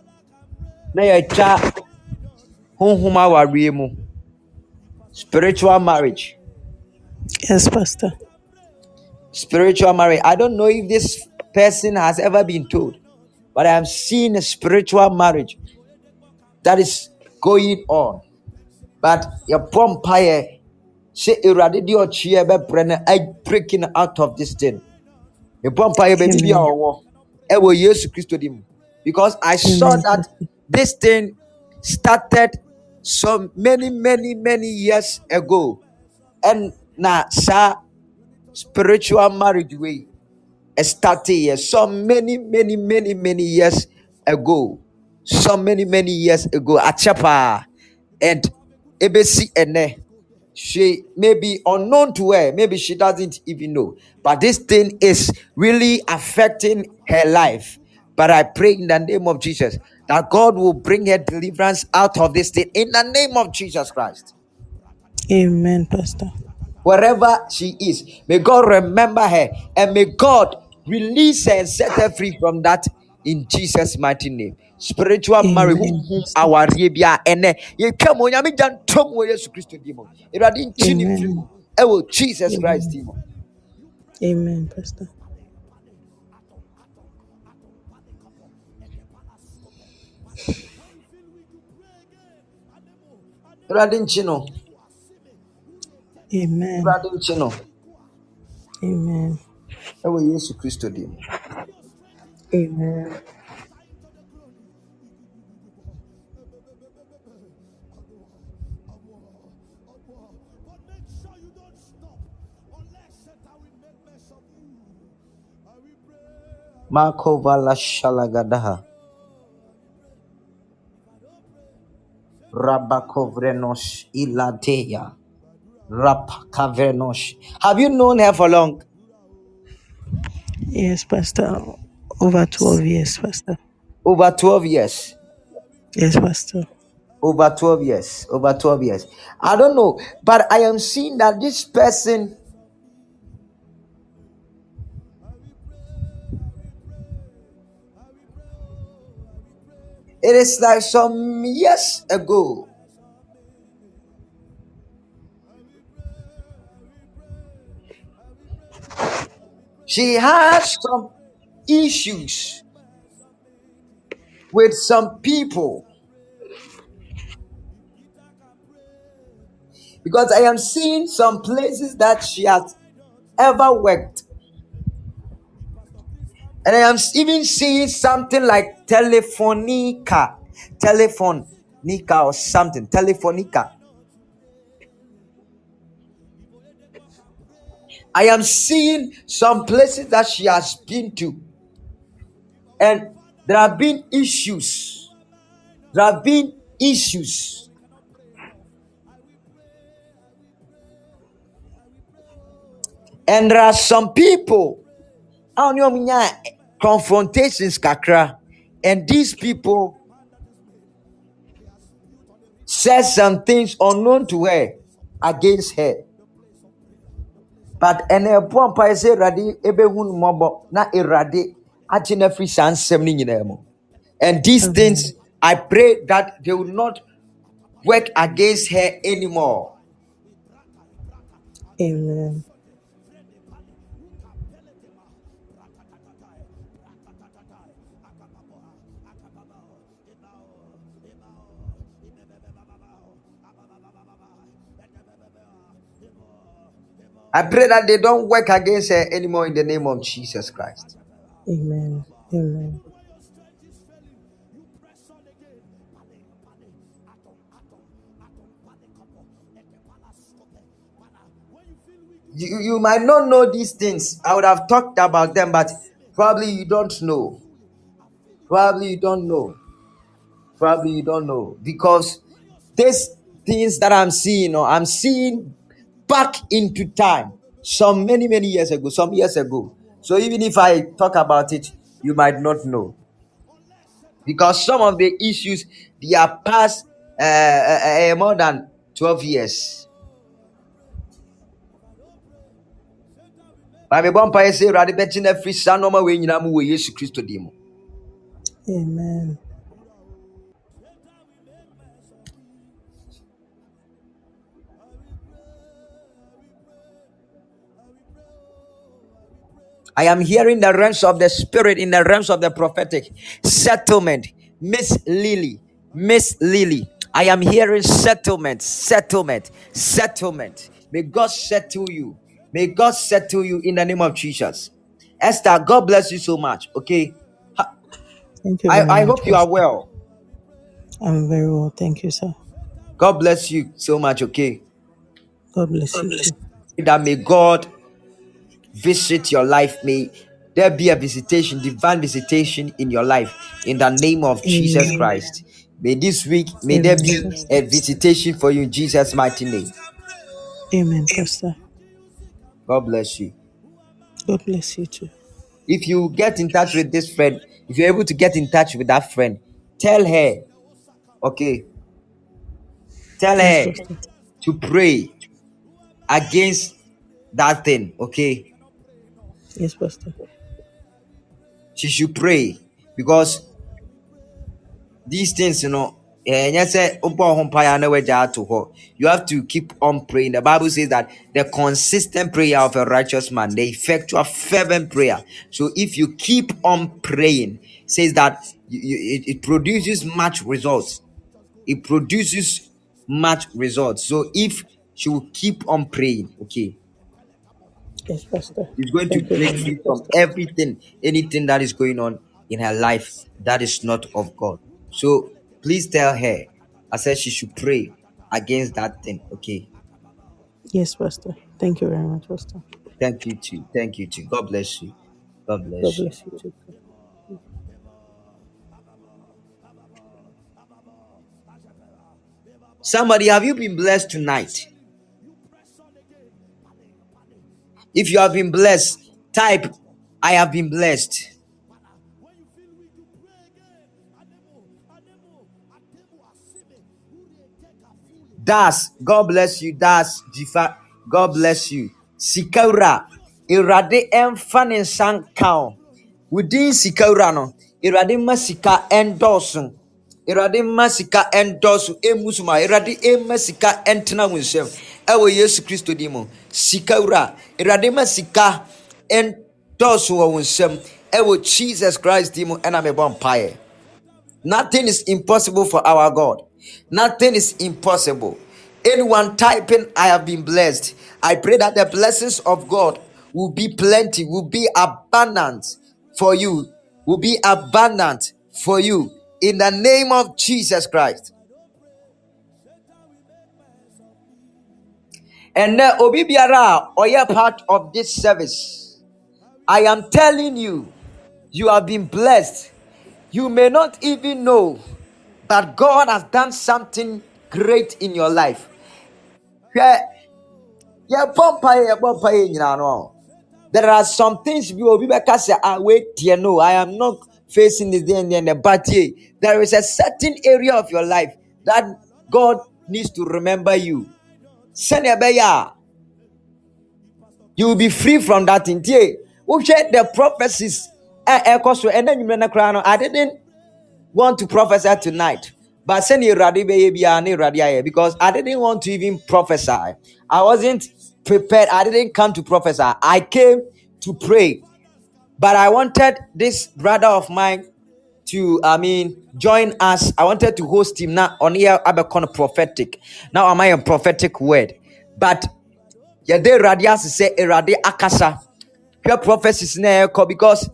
[SPEAKER 1] na yɛtwa honhom awareɛ mu spiritual marriage.
[SPEAKER 6] Yes pastor.
[SPEAKER 1] Spiritual marriage. I don't know if this person has ever been told but i am seeing a spiritual marriage that is going on. But yɛbɔ mpaeɛ sɛ awurade deɛ ɔkyeɛ bɛbrɛ no breaking out of this thing. Mebɔ mpa yɛ baabi bi a ɔwɔ ɛwɔ yesu kristo di mu. Because i saw that this thing started so many many many years ago. And na saa spiritual marriage way started here so many many many many years ago. So many many years ago. Akyɛ paa and ebesi ɛnɛ she may be unknown to her. Maybe she doesn't even know. But this thing is really affecting her life. But i pray in the name of jesus that god will bring her deliverance out of this thing in the name of jesus christ.
[SPEAKER 6] Amen pastor.
[SPEAKER 1] Wherever she is may god remember her and may god release her and set her free from that in jesus mighty name spiritual marriage honhom awareɛ bi a ɛnɛ yɛtwa mu onyame gya ntom wɔ yesu kristo di mu awurade nkyi ne firi mu. Ɛwɔ jesus christ di mu
[SPEAKER 6] Amen, Pastor.
[SPEAKER 1] awurade nkyi no
[SPEAKER 6] Amen.
[SPEAKER 1] awurade nkyi no
[SPEAKER 6] Amen.
[SPEAKER 1] ɛwɔ yesu kristo di mu
[SPEAKER 6] Amen.
[SPEAKER 1] Makovala shalagadaha. Rabakovrenos ilateya. Rapakavernos. Have you known her for long?
[SPEAKER 6] Yes, Pastor. Over 12 years, Pastor.
[SPEAKER 1] Over 12 years.
[SPEAKER 6] Yes, Pastor.
[SPEAKER 1] Over 12 years. Over 12 years. I don't know, but I am seeing that this person It is like some years ago. She has some issues with some people because I am seeing some places that she has ever worked. And I am even seeing something like Telefonica, Telefonica or something, Telefonica. I am seeing some places that she has been to, and there have been issues. There have been issues. And there are some people, I don't know, confrontations, kakra, and these people said some things unknown to her against her. But ɛnna ɛbɔ mpaeɛ sɛ Awurade ɛbɛhu no mmɔbɔ na Awurade agye no afiri saa nsɛm no nyinaa mu. And these
[SPEAKER 6] Amen.
[SPEAKER 1] things, I pray that they will not work against her anymore.
[SPEAKER 6] Amen.
[SPEAKER 1] I pray that they don't work against her anymore in the name of Jesus Christ.
[SPEAKER 6] Amen. Amen.
[SPEAKER 1] You, you might not know these things. I would have talked about them, but probably you don't know. Probably you don't know. Probably you don't know. Because these things that I'm seeing, or I'm seeing back into time, some many, many years ago, some years ago. So even if I talk about it, you might not know. Because some of the issues, they are past uh, uh, uh, more than 12 years. Mu.
[SPEAKER 6] Amen.
[SPEAKER 1] I am hearing the realms of the spirit in the realms of the prophetic settlement. Miss Lily, Miss Lily. I am hearing settlement, settlement, settlement. May God settle you. May God settle you in the name of Jesus. Esther, God bless you so much. Okay.
[SPEAKER 6] Thank you very
[SPEAKER 1] I, I
[SPEAKER 6] much,
[SPEAKER 1] hope you are well.
[SPEAKER 6] I'm very well. Thank you, sir.
[SPEAKER 1] God bless you so much. Okay.
[SPEAKER 6] God bless you too.
[SPEAKER 1] That may God visit your life. May there be a visitation, divine visitation in your life in the name of Jesus Christ. May this week, may there be a visitation for you in Jesus' mighty name.
[SPEAKER 6] Amen, Pastor.
[SPEAKER 1] God bless you.
[SPEAKER 6] God bless you too.
[SPEAKER 1] If you get in touch with this friend, if you're able to get in touch with that friend, tell her, okay, tell her to pray against that thing, okay?
[SPEAKER 6] Yes, Pastor.
[SPEAKER 1] She should pray because these things, you know, eh, you have to keep on praying. The Bible says that the consistent prayer of a righteous man, the effectual fervent prayer. So if you keep on praying, says that it produces much results. It produces much results. So if she will keep on praying, okay,
[SPEAKER 6] Yes, Pastor.
[SPEAKER 1] She's going to
[SPEAKER 6] Thank you
[SPEAKER 1] break
[SPEAKER 6] very
[SPEAKER 1] free
[SPEAKER 6] much,
[SPEAKER 1] from everything, anything that is going on in her life that is not of God. So please tell her, I said she should pray against that thing. Okay.
[SPEAKER 6] Yes, Pastor. Thank you very much, Pastor.
[SPEAKER 1] Thank you too. Thank you too. God bless you. God
[SPEAKER 6] God
[SPEAKER 1] bless you.
[SPEAKER 6] bless you too.
[SPEAKER 1] Somebody, have you been blessed tonight? If you have been blessed, type, I have been blessed. Das, God bless you. Das, Jifa, God bless you. Sikaura, Irade emfa ne. Wodin sikaura no, Irade ma sika ɛndɔɔso. awurade mma sika ɛndɔso ɛmu so ma sika nsam ɛwɔ yesu kristo din mu sika wura awurade ma sika. Ɛndɔso wɔ wo nsam ɛwɔ jesus christ din mu ɛna mebɔ mpaeɛ nothing is impossible for our god. Nothing is impossible. Anyone typing i have been blessed. I pray that the blessings of god will be plenty will be abundant for you will be abundant for you. In the name of jesus christ and now obi biara a ɔyɛ part of this service i am telling you you have been blessed. You may not even know but god has done something great in your life. There are some things bi obi bɛka sɛ ah wait deɛ no i am not facing this and then but there is a certain area of your life that god needs to remember you ɛbɛyɛ a you will be free from that thing. Tie wohwɛ the prophecies a ɛkɔ so ɛna nwummerɛ no koraa no i didn't want to prophesy tonight but sɛnea awurade bɛyɛ awurade ayɛ because i didn't want to even prophesy. I wasn't prepared. I didn't come to prophesy. I came to pray. But i wanted this brother of mine to i mean join us i wanted to host him now on here abɛkɔ prophetic now am i a prophetic word but yɛde awurade ase sɛ awurade akasa hwɛ prophecies na ɛkɔ eh, because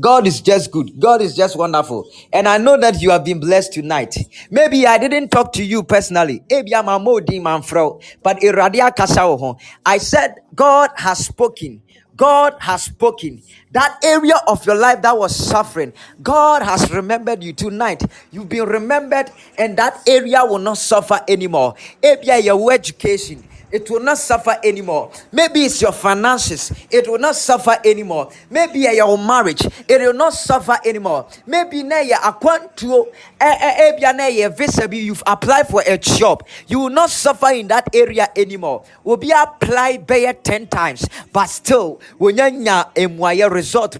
[SPEAKER 1] God is just good. God is just wonderful. And I know that you have been blessed tonight. Maybe I didn't talk to you personally. But. I said, God has spoken. God has spoken. That area of your life that was suffering, God has remembered you tonight. You've been remembered, and that area will not suffer anymore. Ebia your education it will not suffer anymore. Maybe it's your finances, it will not suffer anymore. Maybe your marriage, it will not suffer anymore. Maybe na ya akwantuo Eh, eh, eh, ebia na you've applied for a job, you will not suffer in that area anymore. Will be applied better 10 times, but still when you result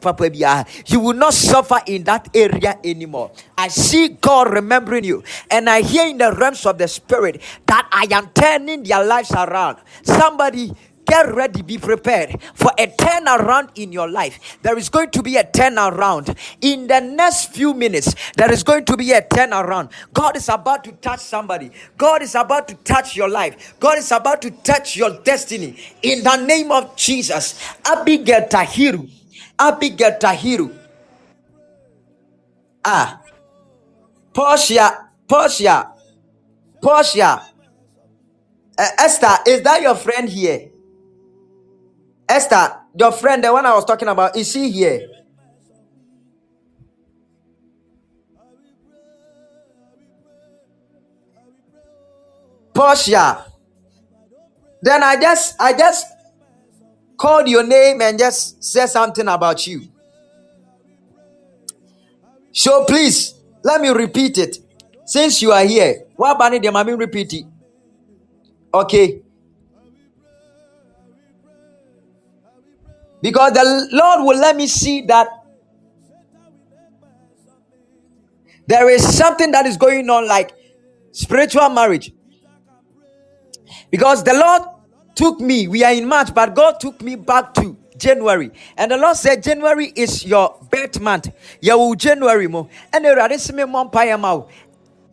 [SPEAKER 1] you will not suffer in that area anymore. I see God remembering you, and I hear in the realms of the spirit that I am turning their lives around. Somebody get ready, be prepared for a turnaround in your life. There is going to be a turnaround in the next few minutes. There is going to be a turnaround. God is about to touch somebody. God is about to touch your life. God is about to touch your destiny in the name of Jesus. Abigail Tahiru. Abigail Tahiru. Ah. Portia. Portia. Portia. Uh, Esther, is that your friend here? Esther, your friend, the one I was talking about, is she here? Portia. Then I just I just called your name and just said something about you. So please let me repeat it. Since you are here, what about? Let me repeat it. Okay. Because the Lord will let me see that there is something that is going on like spiritual marriage. Because the Lord took me, we are in March, but God took me back to January. And the Lord said, January is your birth month. Yawu January mo. And the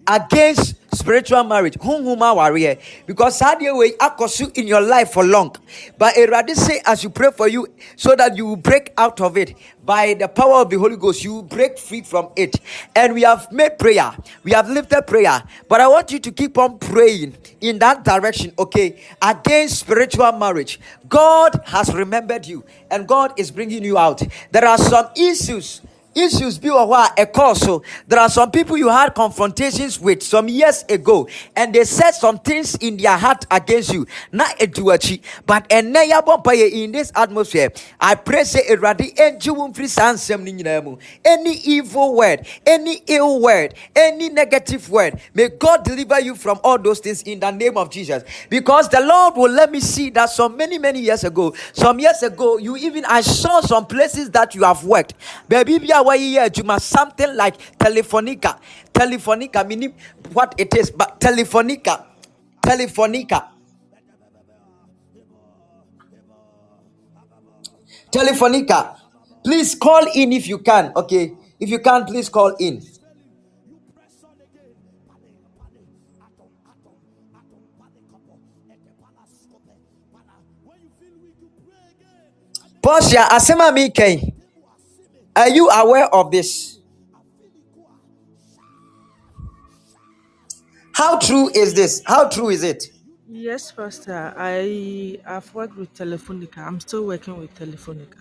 [SPEAKER 1] against spiritual marriage hunhuma warrior because saa way akɔ in your life for long but awurade say as you pray for you so that you break out of it by the power of the Holy Ghost, you break free from it. And we have made prayer, we have lifted prayer, but I want you to keep on praying in that direction, okay? Against spiritual marriage. God has remembered you and God is bringing you out. There are some issues issues be a cause so there are some people you had confrontations with some years ago and they said some things in their heart against you. Not a eduachi but and in this atmosphere. I pray say eradi any evil word any ill word any negative word may god deliver you from all those things in the name of jesus. Because the lord will let me see that so many many years ago some years ago you even i saw some places that you have worked. Baby a wɔyɛ adwuma something like telefonica. Telefonica meaning what it is but telefonica telefonica. Telefonica. Please call in if you can okay? If you can please call in. Portia, asema mi kɛn. Are you aware of this? How true is this? How true is it?
[SPEAKER 7] Yes, Pastor. I have worked with Telefonica. I'm still working with Telefonica.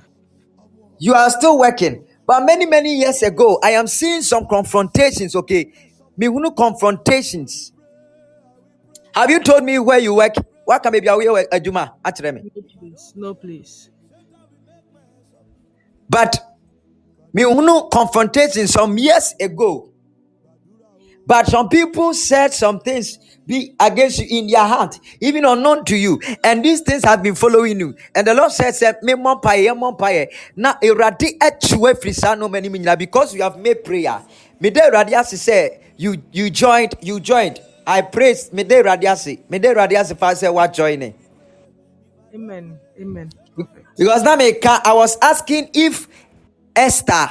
[SPEAKER 1] You are still working. But many, many years ago, I am seeing some confrontations, okay? Mihunu confrontations. Have you told me where you work? What can be aware Ajuma? Uh, Atreme.
[SPEAKER 7] No, please. No, please.
[SPEAKER 1] But Mihunu confrontations some years ago. But some people said some things be against you in your heart, even unknown to you. And these things have been following you. And the Lord says, Me mompaye, mompaye. Na eradi etchwe frisano many minya because you have made prayer. Me de radiasi say you you joined, you joined. I praise me de radiasi. Me de radiasi say what joining.
[SPEAKER 7] Amen. Amen.
[SPEAKER 1] Because now I was asking if Esther,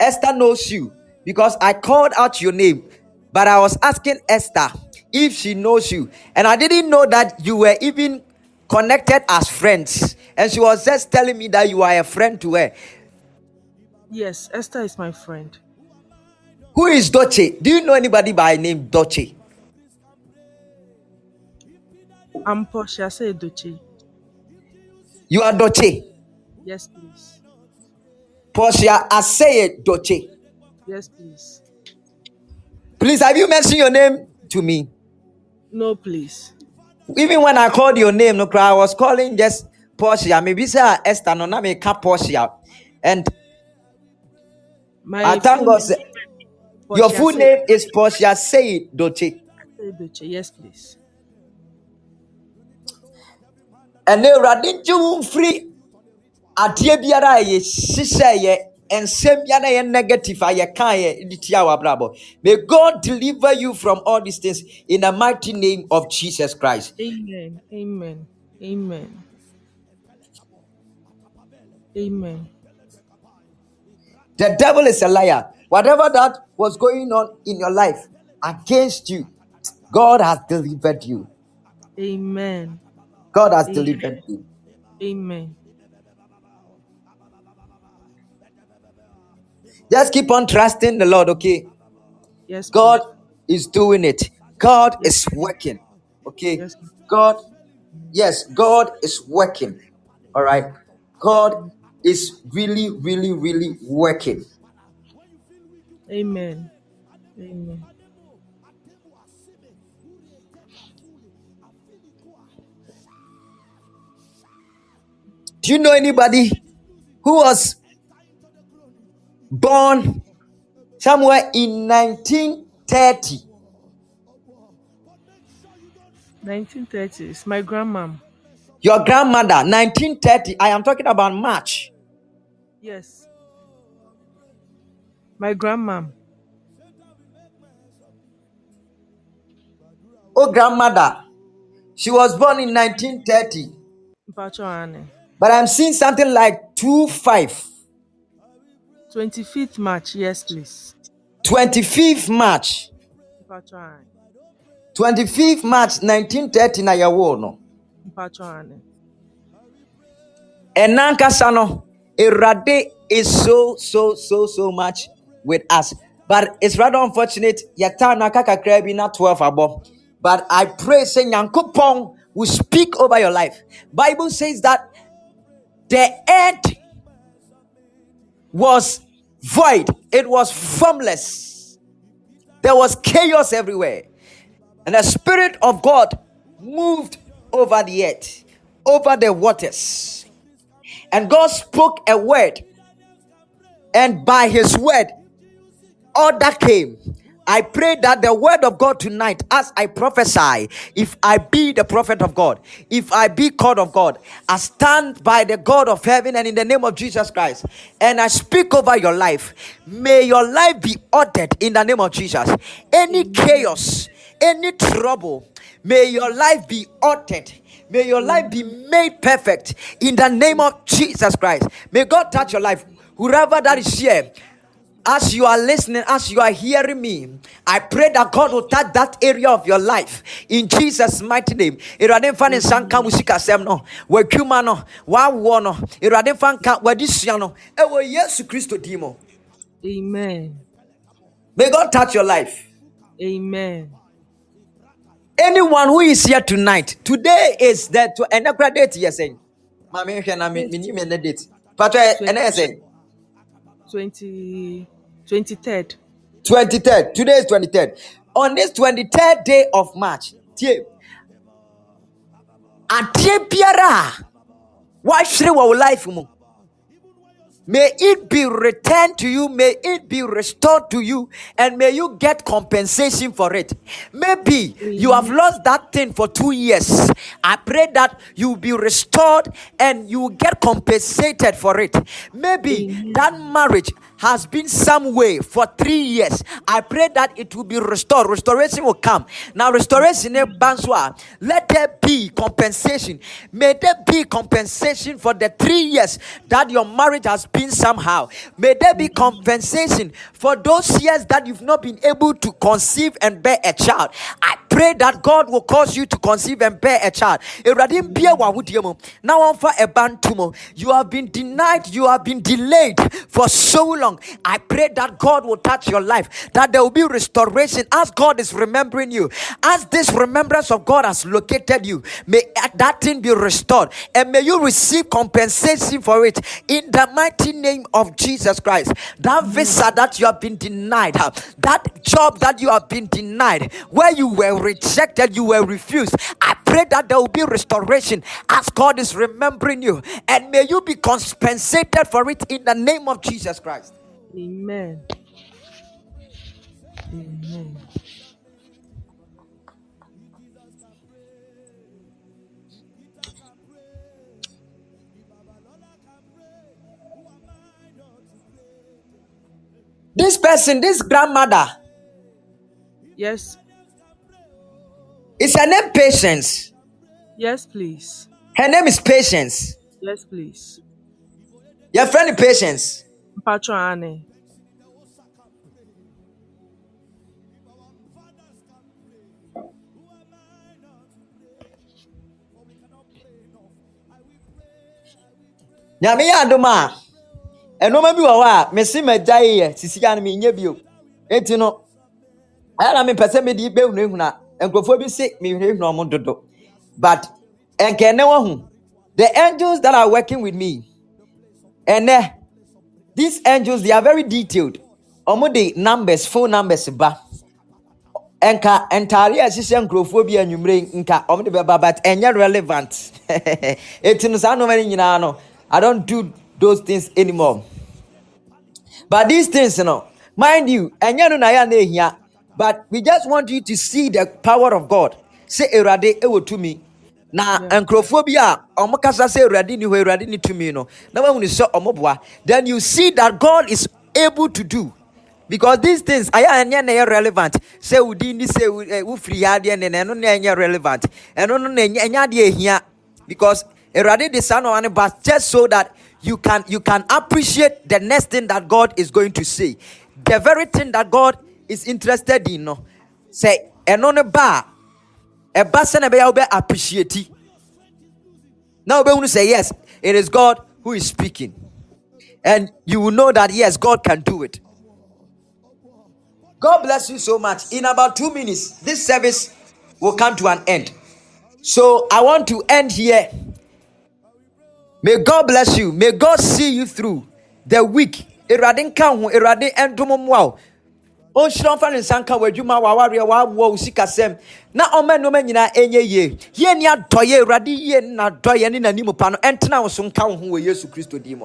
[SPEAKER 1] Esther knows you because I called out your name, but I was asking Esther if she knows you, and I didn't know that you were even connected as friends, and she was just telling me that you are a friend to her.
[SPEAKER 7] Yes, Esther is my friend.
[SPEAKER 1] Who is Doche? Do you know anybody by name Doche?
[SPEAKER 7] I'm Portia Say Doche.
[SPEAKER 1] You are Doche.
[SPEAKER 7] Yes, please.
[SPEAKER 1] Portia Aseye Doche.
[SPEAKER 7] Yes, please.
[SPEAKER 1] Please, have you mentioned your name to me?
[SPEAKER 7] No, please.
[SPEAKER 1] even when I called your name, no cry, I was calling just Portia. Maybe say uh, Esther, no, ka Portia. And
[SPEAKER 7] My
[SPEAKER 1] I thank God, say, your
[SPEAKER 7] Portia
[SPEAKER 1] full name is Portia Say Doche.
[SPEAKER 7] Doche. Yes, please.
[SPEAKER 1] And they radin free adeɛ biara a yɛhyehyɛ yɛ nsɛm biara a yɛ negative a yɛka yɛ de tia wɔ abrabɔ. May God deliver you from all these things in the mighty name of Jesus Christ.
[SPEAKER 7] Amen. Amen. Amen. Amen.
[SPEAKER 1] The devil is a liar. Whatever that was going on in your life against you, God has delivered you.
[SPEAKER 7] Amen.
[SPEAKER 1] God has
[SPEAKER 7] Amen.
[SPEAKER 1] delivered you.
[SPEAKER 7] Amen.
[SPEAKER 1] Just keep on trusting the Lord, okay?
[SPEAKER 7] Yes,
[SPEAKER 1] God is doing it. God
[SPEAKER 7] Yes.
[SPEAKER 1] is working, okay?
[SPEAKER 7] Yes.
[SPEAKER 1] God, yes, God is working, all right? God is really, really, really working.
[SPEAKER 7] Amen. Amen.
[SPEAKER 1] Do you know anybody who was born somewhere in 1930?
[SPEAKER 7] 1930s. My grandmom.
[SPEAKER 1] Your grandmother, 1930. I am talking about March.
[SPEAKER 7] Yes. My grandmom.
[SPEAKER 1] Oh, grandmother, she was born in 1930. But I'm seeing something like 25,
[SPEAKER 7] 25th March. Yes, please.
[SPEAKER 1] 25th March. 25th March 1930 na yɛwoo no. Ɛna nkasa no Awurade is so so so so much with us but it's rather unfortunate yɛtaa no aka kakra bi na 12 abɔ but i pray sɛ nyankopɔn will speak over your life bible says that the earth was void. It was formless. There was chaos everywhere. And the spirit of god moved over the earth over the waters. And God spoke a word, and by his word, order came, I pray that the word of God tonight, as I prophesy, if I be the prophet of God, if I be called of God, I stand by the God of heaven and in the name of Jesus Christ, and I speak over your life. May your life be ordered in the name of Jesus. Any chaos, any trouble, may your life be ordered. May your life be made perfect in the name of Jesus Christ. May God touch your life. Whoever that is here, as you are listening, as you are hearing me, I pray that God will touch that area of your life in Jesus' mighty name. Awurade mfa ne nsa nka wo sikasɛm no, w'adwuma no, w'awoɔ no, Awurade mfa nka w'adesua no, ɛwɔ Yesu Kristo din mu.
[SPEAKER 7] Amen.
[SPEAKER 1] May God touch your life.
[SPEAKER 7] Amen.
[SPEAKER 1] Anyone who is here tonight, today is the ɛnɛ kora date yɛ sɛn? Eh? Maame nhwɛ na me- menim ɛnɛ date. Patro, ɛ- eh, ɛnɛ yɛ sɛn? Eh?
[SPEAKER 7] 20, 23rd.
[SPEAKER 1] 23rd. Today is 23rd. On this 23rd day of March, tie, adeɛ biara a wahyere wɔ wo life mu, may it be returned to you, may it be restored to you, and may you get compensation for it. Maybe you have lost that thing for two years. I pray that you be restored and you get compensated for it. Maybe that marriage has been some way for three years. I pray that it will be restored. Restoration will come. Now, restoration let there be compensation. May there be compensation for the three years that your marriage has been somehow. May there be compensation for those years that you've not been able to conceive and bear a child. I pray that God will cause you to conceive and bear a child. Nto mu. You have been denied, you have been delayed for so long. I pray that God will touch your life, that there will be restoration as God is remembering you. As this remembrance of God has located you, may that thing be restored and may you receive compensation for it in the mighty name of Jesus Christ. That visa that you have been denied, that job that you have been denied, where you were rejected, you were refused. I pray that there will be restoration as God is remembering you, and may you be compensated for it in the name of Jesus Christ.
[SPEAKER 7] Amen. Amen.
[SPEAKER 1] This person, this grandmother,
[SPEAKER 7] Yes.
[SPEAKER 1] Is her name Patience.
[SPEAKER 7] Yes, please.
[SPEAKER 1] Her name is Patience.
[SPEAKER 7] Yes, please.
[SPEAKER 1] Your friend Patience.
[SPEAKER 7] Patron Anne.
[SPEAKER 1] nyame yɛ adom a ɛnɔɔma bi wɔ hɔ a mese magya yɛ sisia no menyɛ bio enti no ɛyɛ na mepɛ sɛ mede bɛhunahuna nkurɔfoɔ bi se mehunahuna ɔmo dodo. But ɛnkɛ ɛnɛ wahu the angels that are working with me ɛnɛ these angels they are very detailed. Ɔmo de numbers phone numbers ba. Ɛnka ntaare a ɛhyehyɛ nkurɔfoɔ bi anwummere nka ɔmo de bɛba but ɛnyɛ relevant. (laughs) Eti no saa nneɛma no nyinaa no i don't do those things anymore. But these things know mind you ɛnyɛ no na yɛ a ehia but we just want you to see the power of god. Sɛ awurade ɛwɔ tumi na nkurɔfoɔ bi a ɔmo kasa sɛ awurade ni hɔ awurade ni tumi no na wɔn ahunu sɛ ɔmo boa. Then you see that god is able to do. Because these things ayɛ a ɛnyɛ na ɛyɛ relevant. Sɛ wodi ni sɛ wo- eh, wofiri ha adeɛ ne na ɛno na ɛnyɛ relevant. Ɛno no ɛnyɛ adeɛ because awurade de saa na ɔno ba just so that you can you can appreciate the next thing that god is going to say. The very thing that god is interested in no. Sɛ ɛno ne ba a ɛba sɛ na ɛbɛyɛ wobɛ appreciate. Na wobɛhunu sɛ yes it is god who is speaking. And you will know that yes god can do it. God bless you so much. In about two minutes this service will come to an end. So i want to end here. May god bless you. May god see you through the week. Awurade nka ho Awurade ndom ɔnhyira mfa ne nsa nka w'adwuma w'awareɛ w'awoɔ wo sikasɛm na ɔma nneɛma nyinaa ɛnyɛ yie. Yie ni adɔyɛ awurade yie ne n'adɔyɛ ne n'anim pa no. Ɛntena wo so nka wo ho wɔ yesu kristo din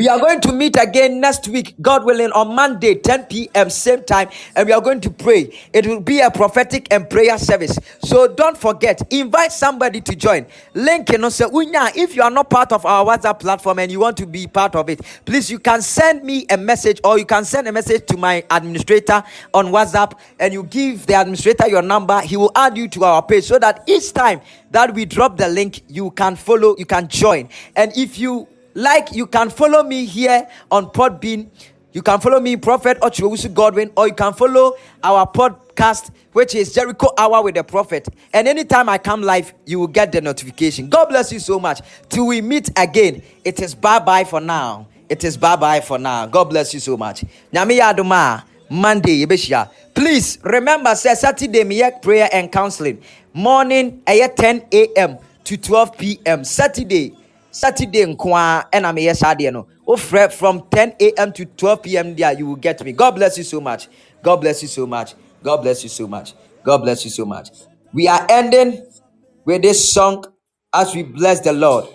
[SPEAKER 1] We are going to meet again next week, God willing, on Monday, 10 p.m., same time, and we are going to pray. It will be a prophetic and prayer service. So don't forget, invite somebody to join. Link, know, say, if you are not part of our WhatsApp platform and you want to be part of it, please, you can send me a message or you can send a message to my administrator on WhatsApp and you give the administrator your number. He will add you to our page so that each time that we drop the link, you can follow, you can join. And if you like you can follow me here on Podbean. You can follow me, Prophet Ochiwusu Godwin, or you can follow our podcast, which is Jericho Hour with the Prophet. And anytime I come live, you will get the notification. God bless you so much. Till we meet again, it is bye bye for now. It is bye bye for now. God bless you so much. Nyame Monday, yebeshia. Please remember, say Saturday, me prayer and counseling. Morning, at 10 a.m. to 12 p.m. Saturday, Saturday in nkwa and meyɛ saa adeɛ no wofrɛ from 10 a.m. to 12 p.m. there you will get me. God bless you so much. God bless you so much. God bless you so much. God bless you so much. We are ending with this song as we bless the Lord.